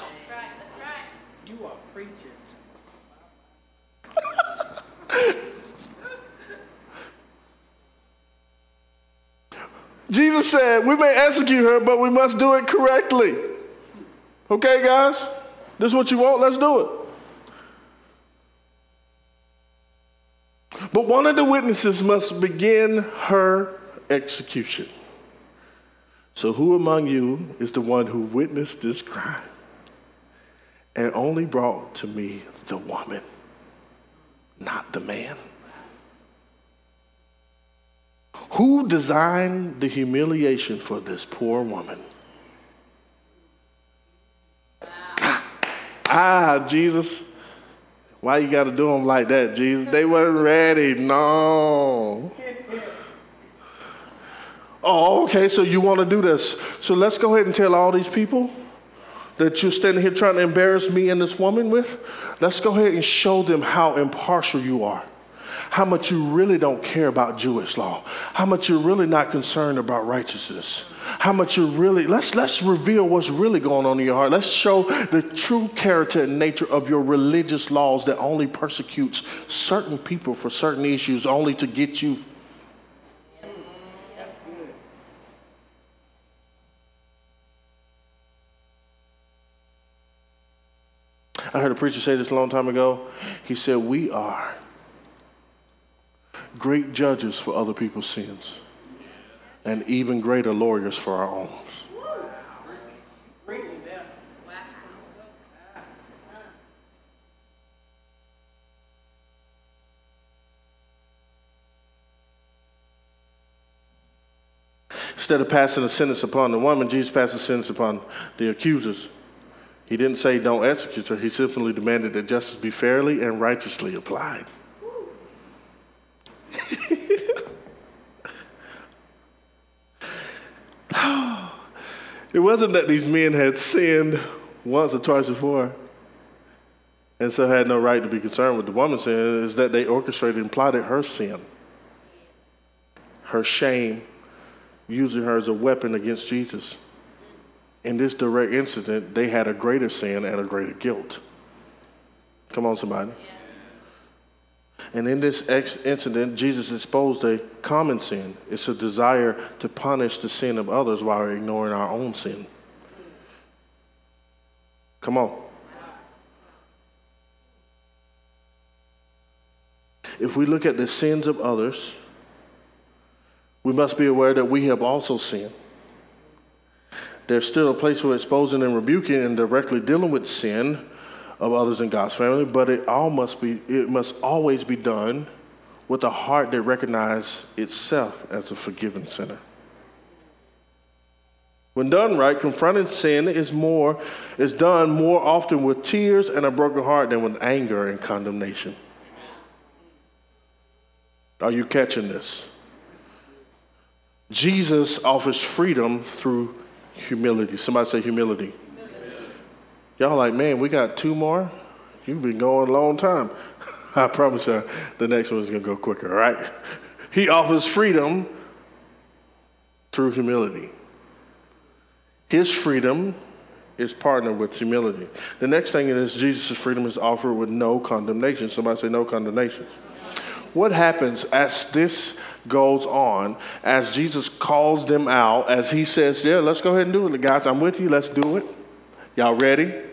Jesus said, We may execute her, but we must do it correctly. Okay, guys? This is what you want? Let's do it. But one of the witnesses must begin her execution. So, who among you is the one who witnessed this crime and only brought to me the woman, not the man? Who designed the humiliation for this poor woman? Ah, Jesus. Why you got to do them like that, Jesus? They weren't ready. No. Oh, okay, so you want to do this. So let's go ahead and tell all these people that you're standing here trying to embarrass me and this woman with. Let's go ahead and show them how impartial you are how much you really don't care about Jewish law, how much you're really not concerned about righteousness, how much you really, let's, let's reveal what's really going on in your heart. Let's show the true character and nature of your religious laws that only persecutes certain people for certain issues only to get you. I heard a preacher say this a long time ago. He said, We are great judges for other people's sins, and even greater lawyers for our own. Instead of passing a sentence upon the woman, Jesus passed a sentence upon the accusers. He didn't say don't execute her, he simply demanded that justice be fairly and righteously applied. it wasn't that these men had sinned once or twice before and so had no right to be concerned with the woman's sin, is that they orchestrated and plotted her sin, her shame, using her as a weapon against Jesus. In this direct incident, they had a greater sin and a greater guilt. Come on, somebody. Yeah. And in this ex- incident, Jesus exposed a common sin. It's a desire to punish the sin of others while ignoring our own sin. Come on. If we look at the sins of others, we must be aware that we have also sinned. There's still a place for exposing and rebuking and directly dealing with sin of others in God's family, but it all must be it must always be done with a heart that recognizes itself as a forgiven sinner. When done right, confronting sin is more is done more often with tears and a broken heart than with anger and condemnation. Are you catching this? Jesus offers freedom through humility. Somebody say humility. Y'all like, man, we got two more? You've been going a long time. I promise you, the next one's going to go quicker, all right? He offers freedom through humility. His freedom is partnered with humility. The next thing is Jesus' freedom is offered with no condemnation. Somebody say no condemnation. What happens as this goes on, as Jesus calls them out, as he says, Yeah, let's go ahead and do it. Guys, I'm with you. Let's do it. Y'all ready?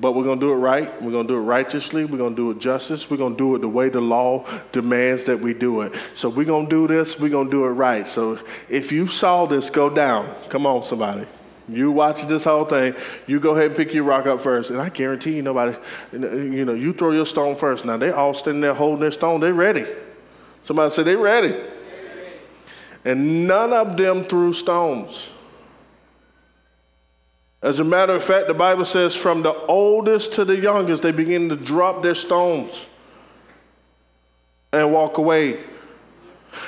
But we're going to do it right. We're going to do it righteously. We're going to do it justice. We're going to do it the way the law demands that we do it. So we're going to do this. We're going to do it right. So if you saw this go down, come on, somebody. You watch this whole thing. You go ahead and pick your rock up first, and I guarantee you, nobody. You know, you throw your stone first. Now they all standing there holding their stone. They ready. Somebody say they ready. And none of them threw stones. As a matter of fact, the Bible says from the oldest to the youngest, they begin to drop their stones and walk away.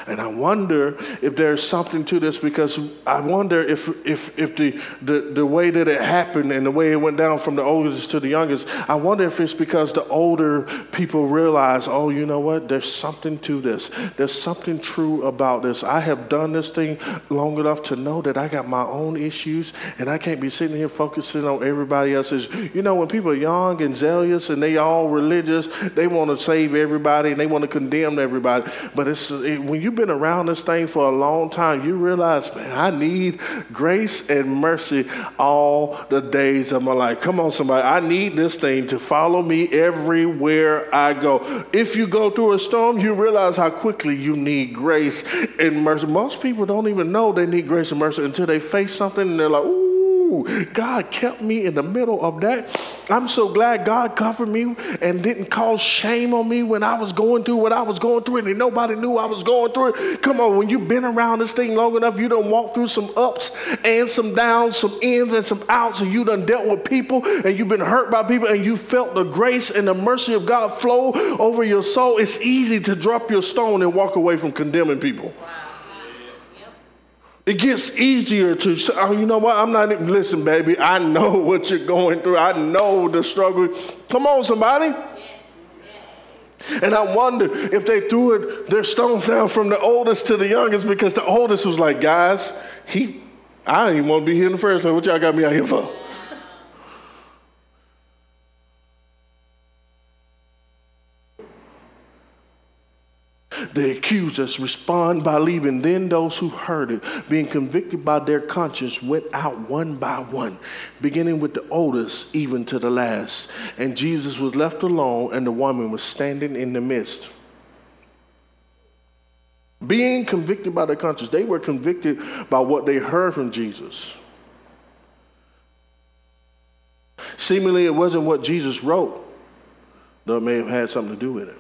And I wonder if there's something to this because I wonder if, if, if the, the, the way that it happened and the way it went down from the oldest to the youngest, I wonder if it's because the older people realize, oh, you know what? There's something to this. There's something true about this. I have done this thing long enough to know that I got my own issues and I can't be sitting here focusing on everybody else's. You know, when people are young and zealous and they all religious, they want to save everybody and they want to condemn everybody. But it's it, you've been around this thing for a long time, you realize, man, I need grace and mercy all the days of my life. Come on, somebody. I need this thing to follow me everywhere I go. If you go through a storm, you realize how quickly you need grace and mercy. Most people don't even know they need grace and mercy until they face something and they're like, ooh God kept me in the middle of that. I'm so glad God covered me and didn't cause shame on me when I was going through what I was going through and nobody knew I was going through it. Come on, when you've been around this thing long enough, you done walked through some ups and some downs, some ins and some outs, and you done dealt with people and you've been hurt by people and you felt the grace and the mercy of God flow over your soul. It's easy to drop your stone and walk away from condemning people. Wow. It gets easier to, say, oh, you know what? I'm not even, listen, baby, I know what you're going through. I know the struggle. Come on, somebody. And I wonder if they threw it, their stones down from the oldest to the youngest because the oldest was like, guys, he, I didn't even want to be here in the first place. What y'all got me out here for? The accusers respond by leaving. Then those who heard it, being convicted by their conscience, went out one by one, beginning with the oldest, even to the last. And Jesus was left alone, and the woman was standing in the midst. Being convicted by their conscience, they were convicted by what they heard from Jesus. Seemingly, it wasn't what Jesus wrote, though it may have had something to do with it.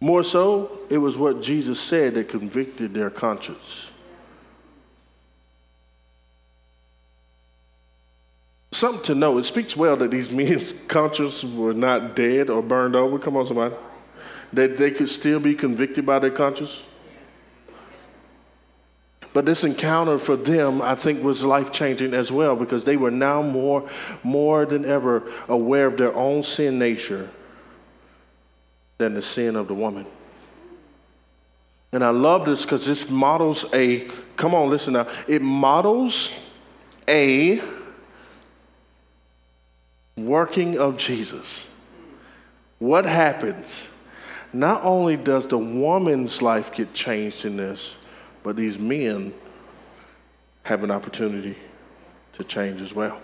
More so, it was what Jesus said that convicted their conscience. Something to know. It speaks well that these men's consciences were not dead or burned over. Come on, somebody. That they could still be convicted by their conscience. But this encounter for them, I think, was life changing as well because they were now more, more than ever aware of their own sin nature than the sin of the woman. And I love this because this models a, come on, listen now, it models a working of Jesus. What happens? Not only does the woman's life get changed in this, but these men have an opportunity to change as well.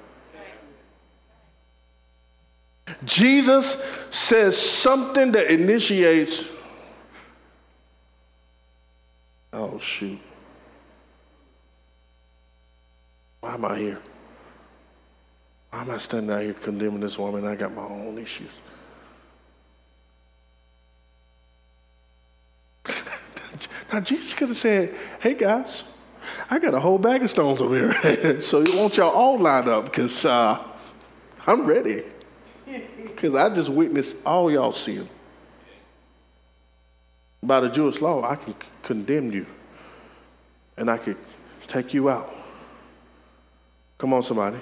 Jesus says something that initiates, oh, shoot. Why am I here? Why am I standing out here condemning this woman? I got my own issues. now, Jesus could have said, hey, guys, I got a whole bag of stones over here. so you want y'all all lined up because uh, I'm ready. Because I just witnessed all y'all sin. By the Jewish law, I can condemn you and I could take you out. Come on, somebody.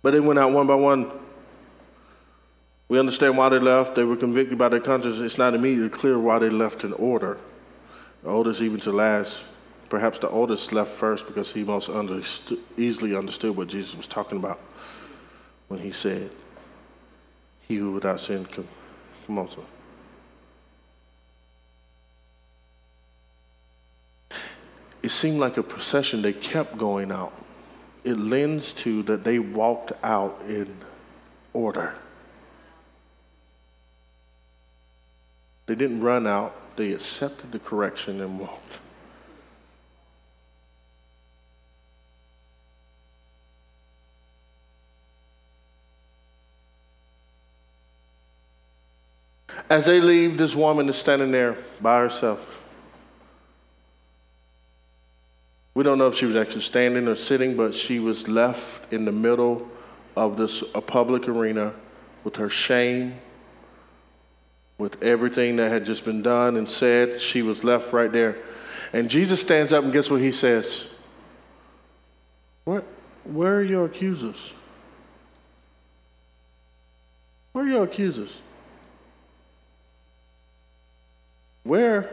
But they went out one by one. We understand why they left. They were convicted by their conscience. It's not immediately clear why they left in order. The oldest even to last. Perhaps the oldest left first because he most easily understood what Jesus was talking about when he said, He who without sin can come son. It seemed like a procession. They kept going out. It lends to that they walked out in order. They didn't run out, they accepted the correction and walked. As they leave, this woman is standing there by herself. We don't know if she was actually standing or sitting, but she was left in the middle of this a public arena with her shame, with everything that had just been done and said. She was left right there. And Jesus stands up and guess what he says? Where, where are your accusers? Where are your accusers? Where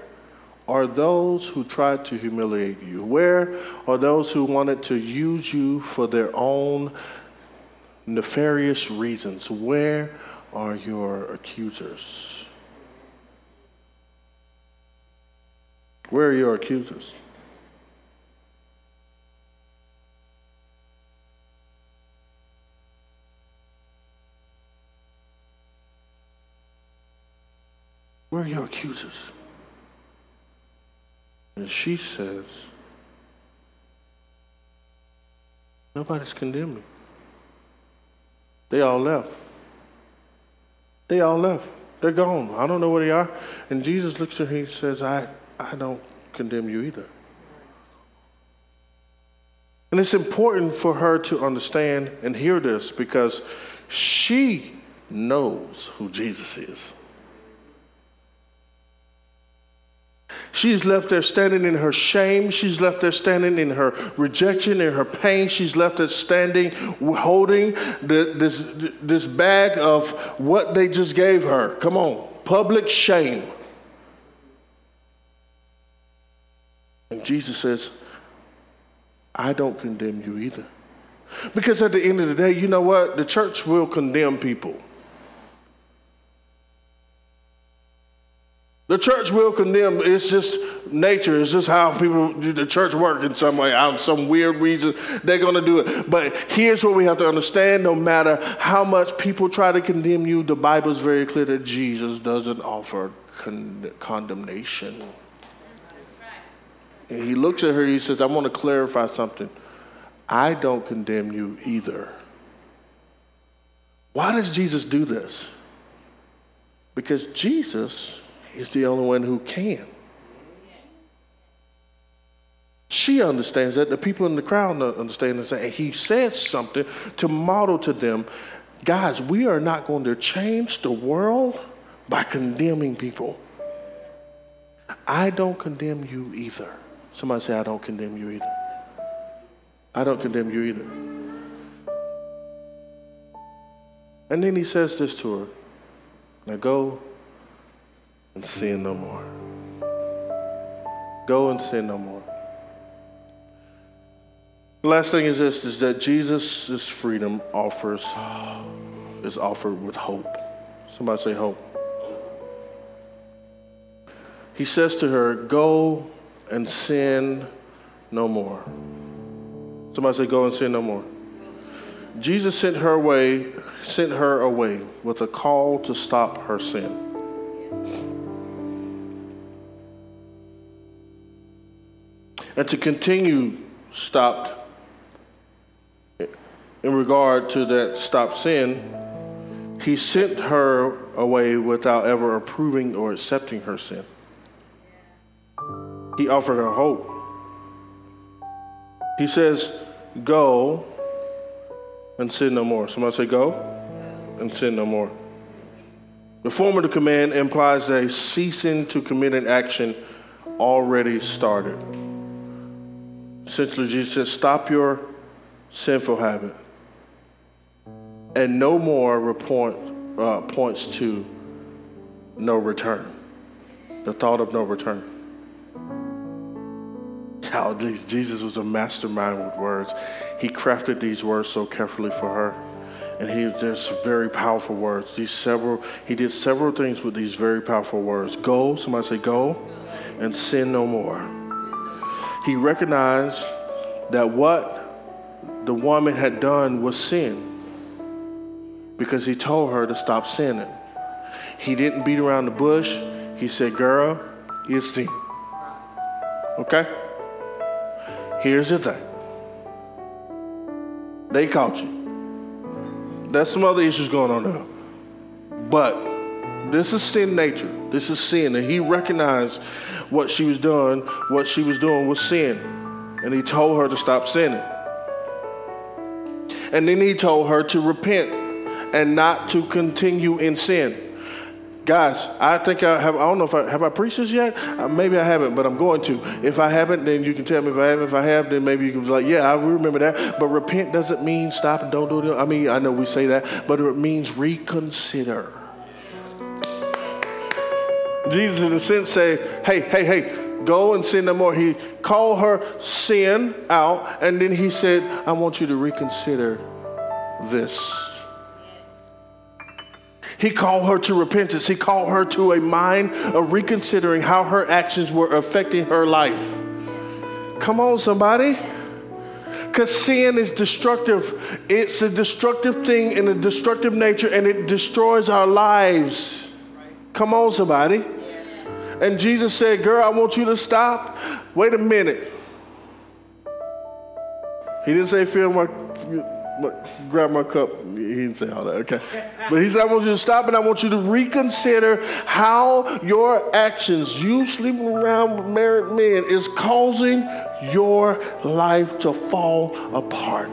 are those who tried to humiliate you? Where are those who wanted to use you for their own nefarious reasons? Where are your accusers? Where are your accusers? Where are your accusers? And she says, Nobody's condemned me. They all left. They all left. They're gone. I don't know where they are. And Jesus looks at her and says, I, I don't condemn you either. And it's important for her to understand and hear this because she knows who Jesus is. She's left there standing in her shame. She's left there standing in her rejection, in her pain. She's left there standing, holding the, this, this bag of what they just gave her. Come on, public shame. And Jesus says, I don't condemn you either. Because at the end of the day, you know what? The church will condemn people. The church will condemn. It's just nature. It's just how people, do the church work in some way. Out some weird reason, they're going to do it. But here's what we have to understand no matter how much people try to condemn you, the Bible is very clear that Jesus doesn't offer con- condemnation. And he looks at her, he says, I want to clarify something. I don't condemn you either. Why does Jesus do this? Because Jesus is the only one who can. She understands that. The people in the crowd understand that. And he says something to model to them guys, we are not going to change the world by condemning people. I don't condemn you either. Somebody say, I don't condemn you either. I don't condemn you either. And then he says this to her Now go and sin no more. Go and sin no more. The last thing is this is that Jesus' freedom offers is offered with hope. Somebody say hope. He says to her, Go and sin no more. Somebody say, Go and sin no more. Jesus sent her away, sent her away with a call to stop her sin. And to continue stopped in regard to that stop sin, he sent her away without ever approving or accepting her sin. He offered her hope. He says, Go and sin no more. Somebody say, Go and sin no more. The form of the command implies a ceasing to commit an action already started. Essentially, Jesus says, stop your sinful habit. And no more report, uh, points to no return, the thought of no return. How Jesus was a mastermind with words. He crafted these words so carefully for her. And he just very powerful words. These several, he did several things with these very powerful words. Go, somebody say, go, and sin no more he recognized that what the woman had done was sin because he told her to stop sinning. He didn't beat around the bush. He said, Girl, you sin. Okay? Here's the thing they caught you. There's some other issues going on there. But this is sin nature. This is sin. And he recognized what she was doing, what she was doing was sin. And he told her to stop sinning. And then he told her to repent and not to continue in sin. Guys, I think I have, I don't know if I, have I preached this yet? Uh, maybe I haven't, but I'm going to. If I haven't, then you can tell me if I haven't. If I have, then maybe you can be like, yeah, I remember that. But repent doesn't mean stop and don't do it. I mean, I know we say that, but it means reconsider. Jesus, in a sense, say, hey, hey, hey, go and sin no more. He called her sin out, and then he said, I want you to reconsider this. He called her to repentance. He called her to a mind of reconsidering how her actions were affecting her life. Come on, somebody. Because sin is destructive. It's a destructive thing in a destructive nature, and it destroys our lives. Come on, somebody. And Jesus said, Girl, I want you to stop. Wait a minute. He didn't say, Feel my, grab my cup. He didn't say all that, okay. But he said, I want you to stop and I want you to reconsider how your actions, you sleeping around with married men, is causing your life to fall apart.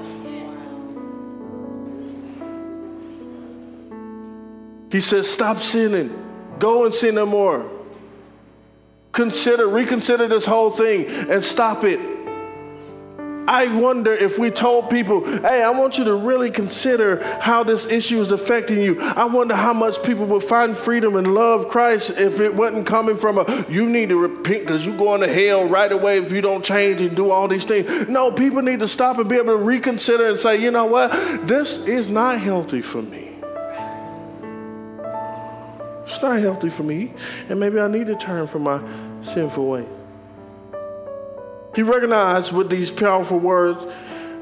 He says, Stop sinning. Go and sin no more. Consider, reconsider this whole thing and stop it. I wonder if we told people, hey, I want you to really consider how this issue is affecting you. I wonder how much people would find freedom and love Christ if it wasn't coming from a, you need to repent because you're going to hell right away if you don't change and do all these things. No, people need to stop and be able to reconsider and say, you know what? This is not healthy for me. It's not healthy for me. And maybe I need to turn from my sinful way. He recognized with these powerful words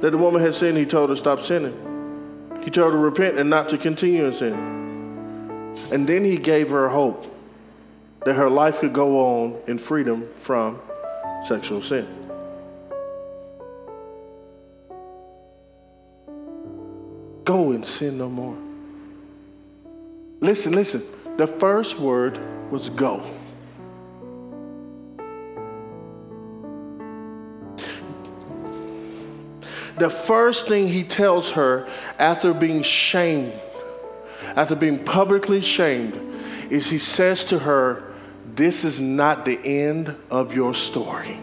that the woman had sinned, he told her to stop sinning. He told her to repent and not to continue in sin. And then he gave her hope that her life could go on in freedom from sexual sin. Go and sin no more. Listen, listen. The first word was go. The first thing he tells her after being shamed, after being publicly shamed, is he says to her, This is not the end of your story.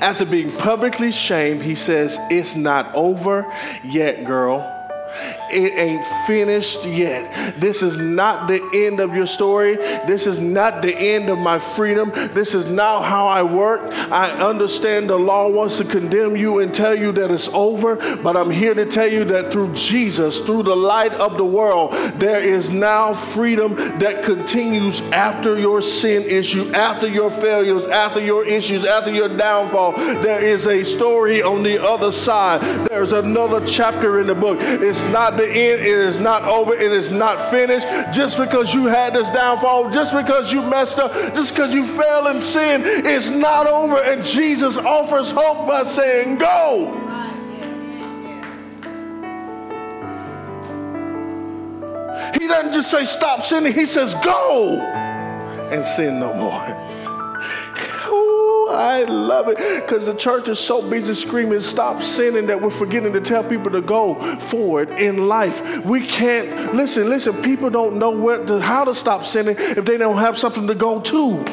After being publicly shamed, he says, It's not over yet, girl it ain't finished yet. This is not the end of your story. This is not the end of my freedom. This is not how I work. I understand the law wants to condemn you and tell you that it's over, but I'm here to tell you that through Jesus, through the light of the world, there is now freedom that continues after your sin issue, after your failures, after your issues, after your downfall. There is a story on the other side. There's another chapter in the book. It's not the end. It is not over. It is not finished. Just because you had this downfall, just because you messed up, just because you fell in sin, it's not over. And Jesus offers hope by saying, Go. He doesn't just say stop sinning, he says go and sin no more. I love it because the church is so busy screaming, stop sinning, that we're forgetting to tell people to go forward in life. We can't, listen, listen, people don't know where to, how to stop sinning if they don't have something to go to.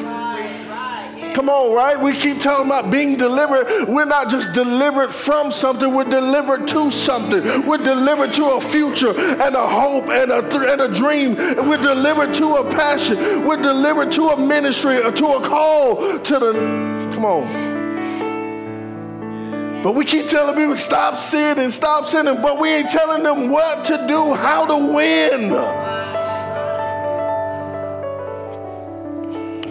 Come on, right? We keep talking about being delivered. We're not just delivered from something, we're delivered to something. We're delivered to a future and a hope and a, th- and a dream. We're delivered to a passion. We're delivered to a ministry or to a call to the. Come on. But we keep telling people stop sinning, stop sinning, but we ain't telling them what to do, how to win.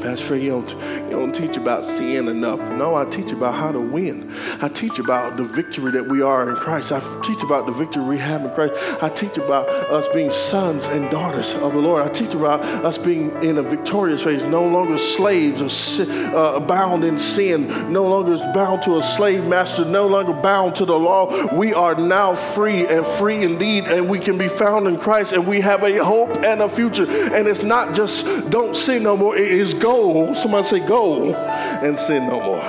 Pastor you don't, you don't teach about sin enough. No, I teach about how to win. I teach about the victory that we are in Christ. I teach about the victory we have in Christ. I teach about us being sons and daughters of the Lord. I teach about us being in a victorious phase, no longer slaves or uh, bound in sin, no longer bound to a slave master, no longer bound to the law. We are now free and free indeed, and we can be found in Christ, and we have a hope and a future. And it's not just don't sin no more, it is go go, somebody say, go and sin no more.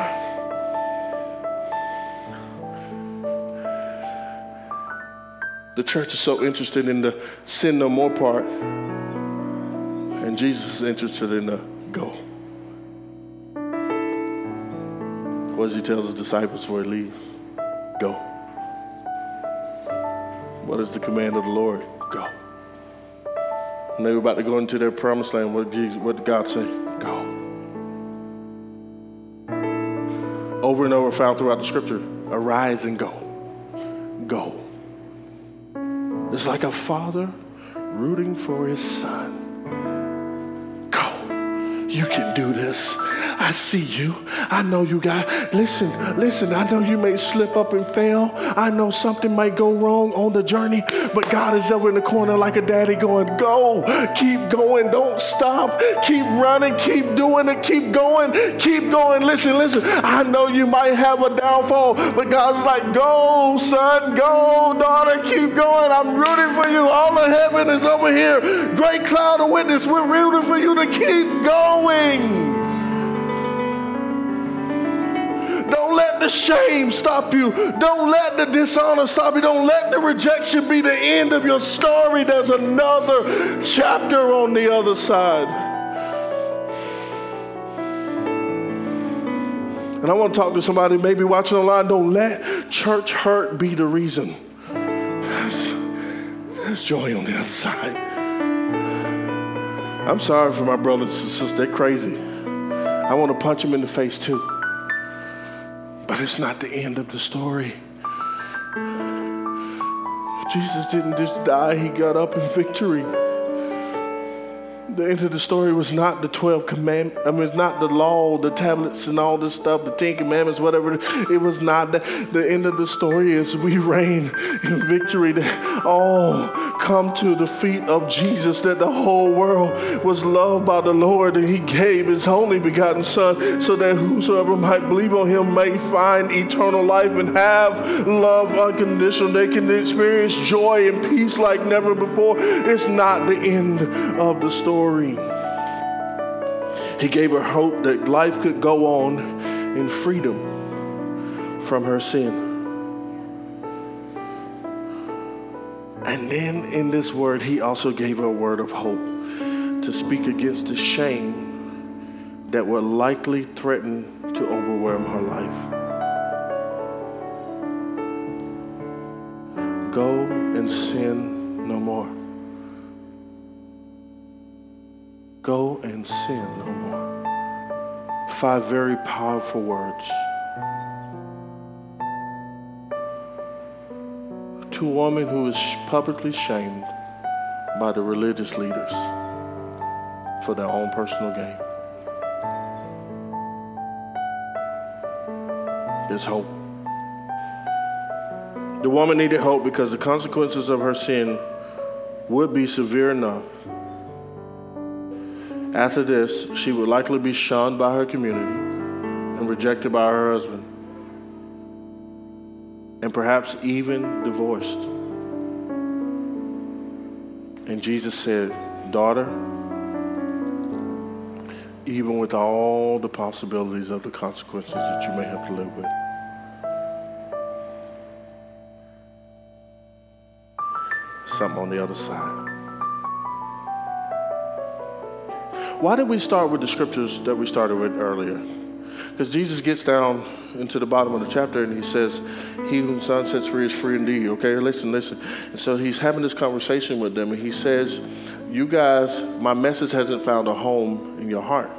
The church is so interested in the sin no more part, and Jesus is interested in the go. What does he tell his disciples before he leaves? Go. What is the command of the Lord? Go. And they were about to go into their promised land. What did, Jesus, what did God say? Go. Over and over found throughout the scripture arise and go. Go. It's like a father rooting for his son. You can do this. I see you. I know you got. Listen, listen. I know you may slip up and fail. I know something might go wrong on the journey, but God is over in the corner like a daddy going, Go, keep going, don't stop, keep running, keep doing it, keep going, keep going. Listen, listen. I know you might have a downfall, but God's like, Go, son, go, daughter, keep going. I'm rooting for you. All of heaven is over here. Great cloud of witness. We're rooting for you to keep going. Don't let the shame stop you. Don't let the dishonor stop you. Don't let the rejection be the end of your story. There's another chapter on the other side. And I want to talk to somebody maybe watching online. Don't let church hurt be the reason. There's, there's joy on the other side. I'm sorry for my brothers and sisters. They're crazy. I want to punch them in the face too. But it's not the end of the story. Jesus didn't just die, he got up in victory. The end of the story was not the 12 commandments. I mean, it's not the law, the tablets, and all this stuff, the Ten Commandments, whatever. It was not that. The end of the story is we reign in victory that all come to the feet of Jesus, that the whole world was loved by the Lord, and He gave His only begotten Son so that whosoever might believe on Him may find eternal life and have love unconditional. They can experience joy and peace like never before. It's not the end of the story story. He gave her hope that life could go on in freedom from her sin. And then in this word, he also gave her a word of hope to speak against the shame that would likely threaten to overwhelm her life. Go and sin no more. Go and sin no more. Five very powerful words. To a woman who is publicly shamed by the religious leaders for their own personal gain. There's hope. The woman needed hope because the consequences of her sin would be severe enough after this, she would likely be shunned by her community and rejected by her husband, and perhaps even divorced. And Jesus said, Daughter, even with all the possibilities of the consequences that you may have to live with, something on the other side. Why did we start with the scriptures that we started with earlier? Because Jesus gets down into the bottom of the chapter and he says, He whom the Son sets free is free indeed. Okay, listen, listen. And so he's having this conversation with them and he says, You guys, my message hasn't found a home in your heart.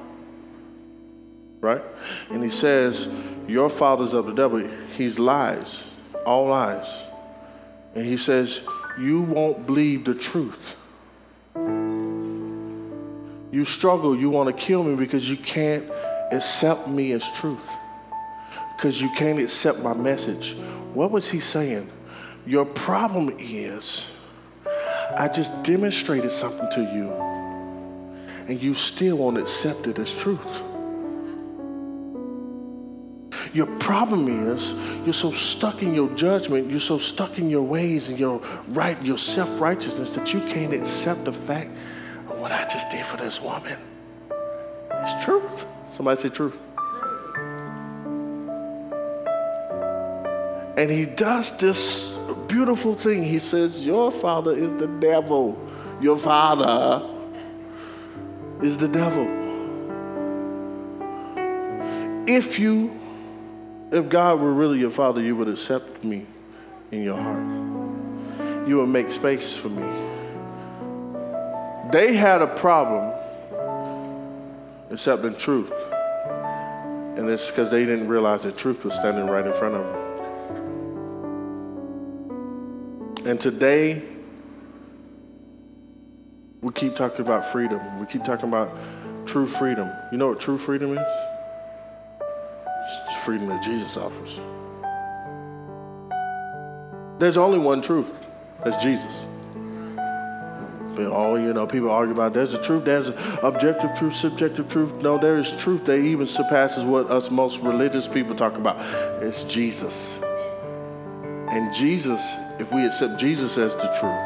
Right? And he says, Your father's of the devil. He's lies, all lies. And he says, You won't believe the truth. You struggle, you want to kill me because you can't accept me as truth. Because you can't accept my message. What was he saying? Your problem is, I just demonstrated something to you, and you still won't accept it as truth. Your problem is you're so stuck in your judgment, you're so stuck in your ways and your right, your self-righteousness that you can't accept the fact what I just did for this woman is truth. Somebody say truth. And he does this beautiful thing. He says, Your father is the devil. Your father is the devil. If you, if God were really your father, you would accept me in your heart. You would make space for me. They had a problem accepting truth. And it's because they didn't realize that truth was standing right in front of them. And today, we keep talking about freedom. We keep talking about true freedom. You know what true freedom is? It's the freedom that Jesus offers. There's only one truth. That's Jesus. Oh, you know, people argue about there's a truth, there's objective truth, subjective truth. No, there is truth that even surpasses what us most religious people talk about. It's Jesus. And Jesus, if we accept Jesus as the truth,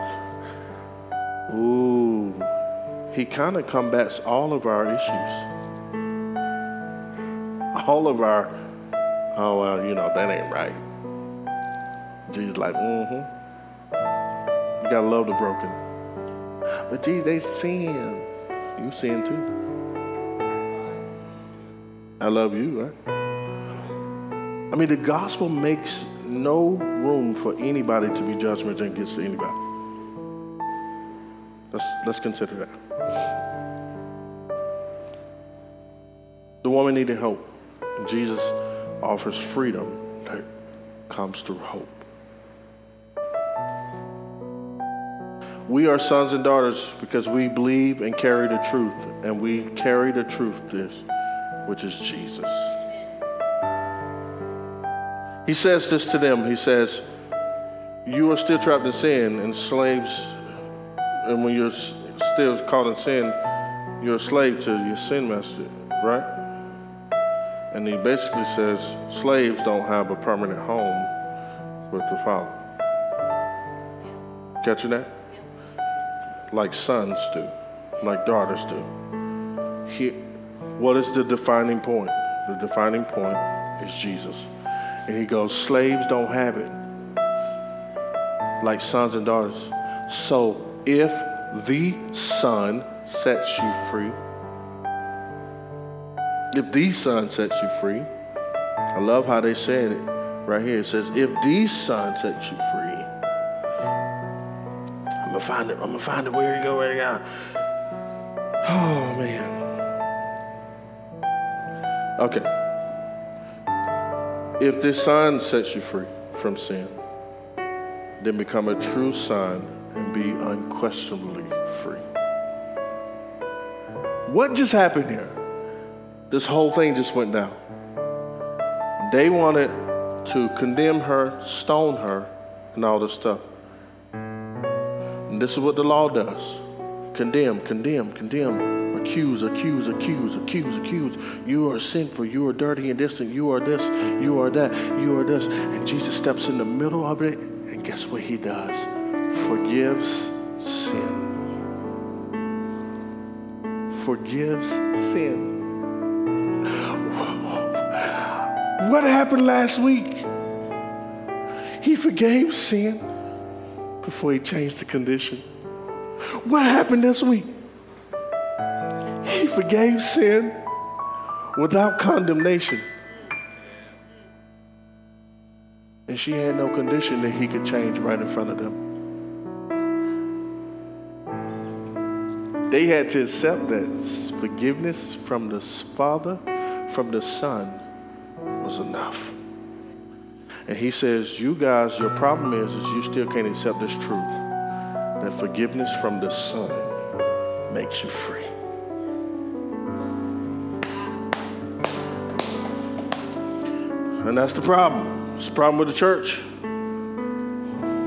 ooh, he kind of combats all of our issues. All of our, oh, well, you know, that ain't right. Jesus, like, mm hmm. You gotta love the broken. But geez, they sin. You sin too. I love you, right? I mean, the gospel makes no room for anybody to be judgment against anybody. Let's, let's consider that. The woman needed. And Jesus offers freedom that comes through hope. We are sons and daughters because we believe and carry the truth, and we carry the truth, this, which is Jesus. He says this to them. He says, You are still trapped in sin and slaves, and when you're still caught in sin, you're a slave to your sin master, right? And he basically says, Slaves don't have a permanent home with the Father. Catching that? Like sons do, like daughters do. He, what is the defining point? The defining point is Jesus. And he goes, Slaves don't have it like sons and daughters. So if the Son sets you free, if the Son sets you free, I love how they said it right here. It says, if the Son sets you free, gonna find it. I'm gonna find it. Where you go? Where you go? Oh man. Okay. If this son sets you free from sin, then become a true son and be unquestionably free. What just happened here? This whole thing just went down. They wanted to condemn her, stone her, and all this stuff. And this is what the law does condemn, condemn, condemn, accuse, accuse, accuse, accuse, accuse. You are sinful, you are dirty and distant, you are this, you are that, you are this. And Jesus steps in the middle of it, and guess what he does? Forgives sin. Forgives sin. What happened last week? He forgave sin before he changed the condition. What happened this week? He forgave sin without condemnation. And she had no condition that he could change right in front of them. They had to accept that forgiveness from the Father, from the Son, was enough. And he says, You guys, your problem is, is you still can't accept this truth that forgiveness from the Son makes you free. And that's the problem. It's the problem with the church.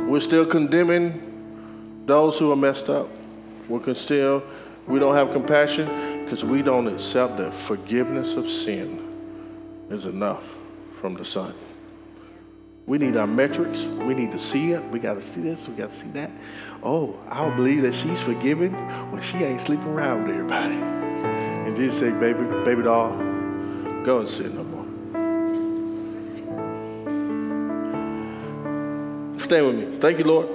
We're still condemning those who are messed up. We can still, we don't have compassion because we don't accept that forgiveness of sin is enough from the Son. We need our metrics. We need to see it. We got to see this. We got to see that. Oh, I don't believe that she's forgiven when she ain't sleeping around with everybody. And Jesus said, baby, baby doll, go and sin no more. Stay with me. Thank you, Lord.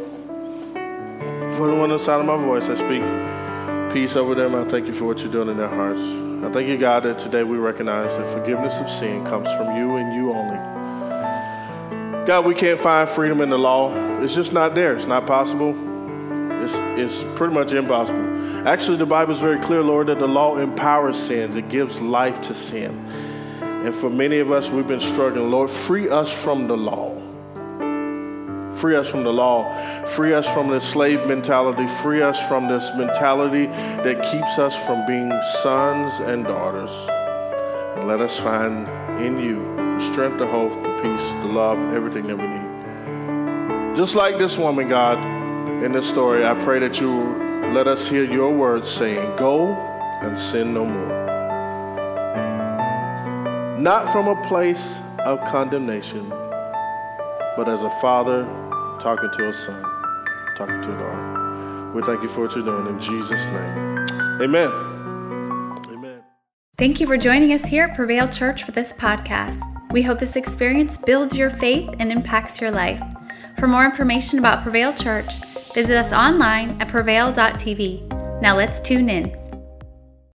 For the one on the side of my voice, I speak peace over them. I thank you for what you're doing in their hearts. I thank you, God, that today we recognize that forgiveness of sin comes from you and you only. God, we can't find freedom in the law. It's just not there. It's not possible. It's, it's pretty much impossible. Actually, the Bible is very clear, Lord, that the law empowers sin, it gives life to sin. And for many of us, we've been struggling. Lord, free us from the law. Free us from the law. Free us from this slave mentality. Free us from this mentality that keeps us from being sons and daughters. And let us find in you the strength, the hope, the peace, the love, everything that we need. Just like this woman, God, in this story, I pray that you let us hear your words saying, Go and sin no more. Not from a place of condemnation, but as a father talking to a son, talking to a daughter. We thank you for what you're doing in Jesus' name. Amen. Thank you for joining us here at Prevail Church for this podcast. We hope this experience builds your faith and impacts your life. For more information about Prevail Church, visit us online at prevail.tv. Now let's tune in.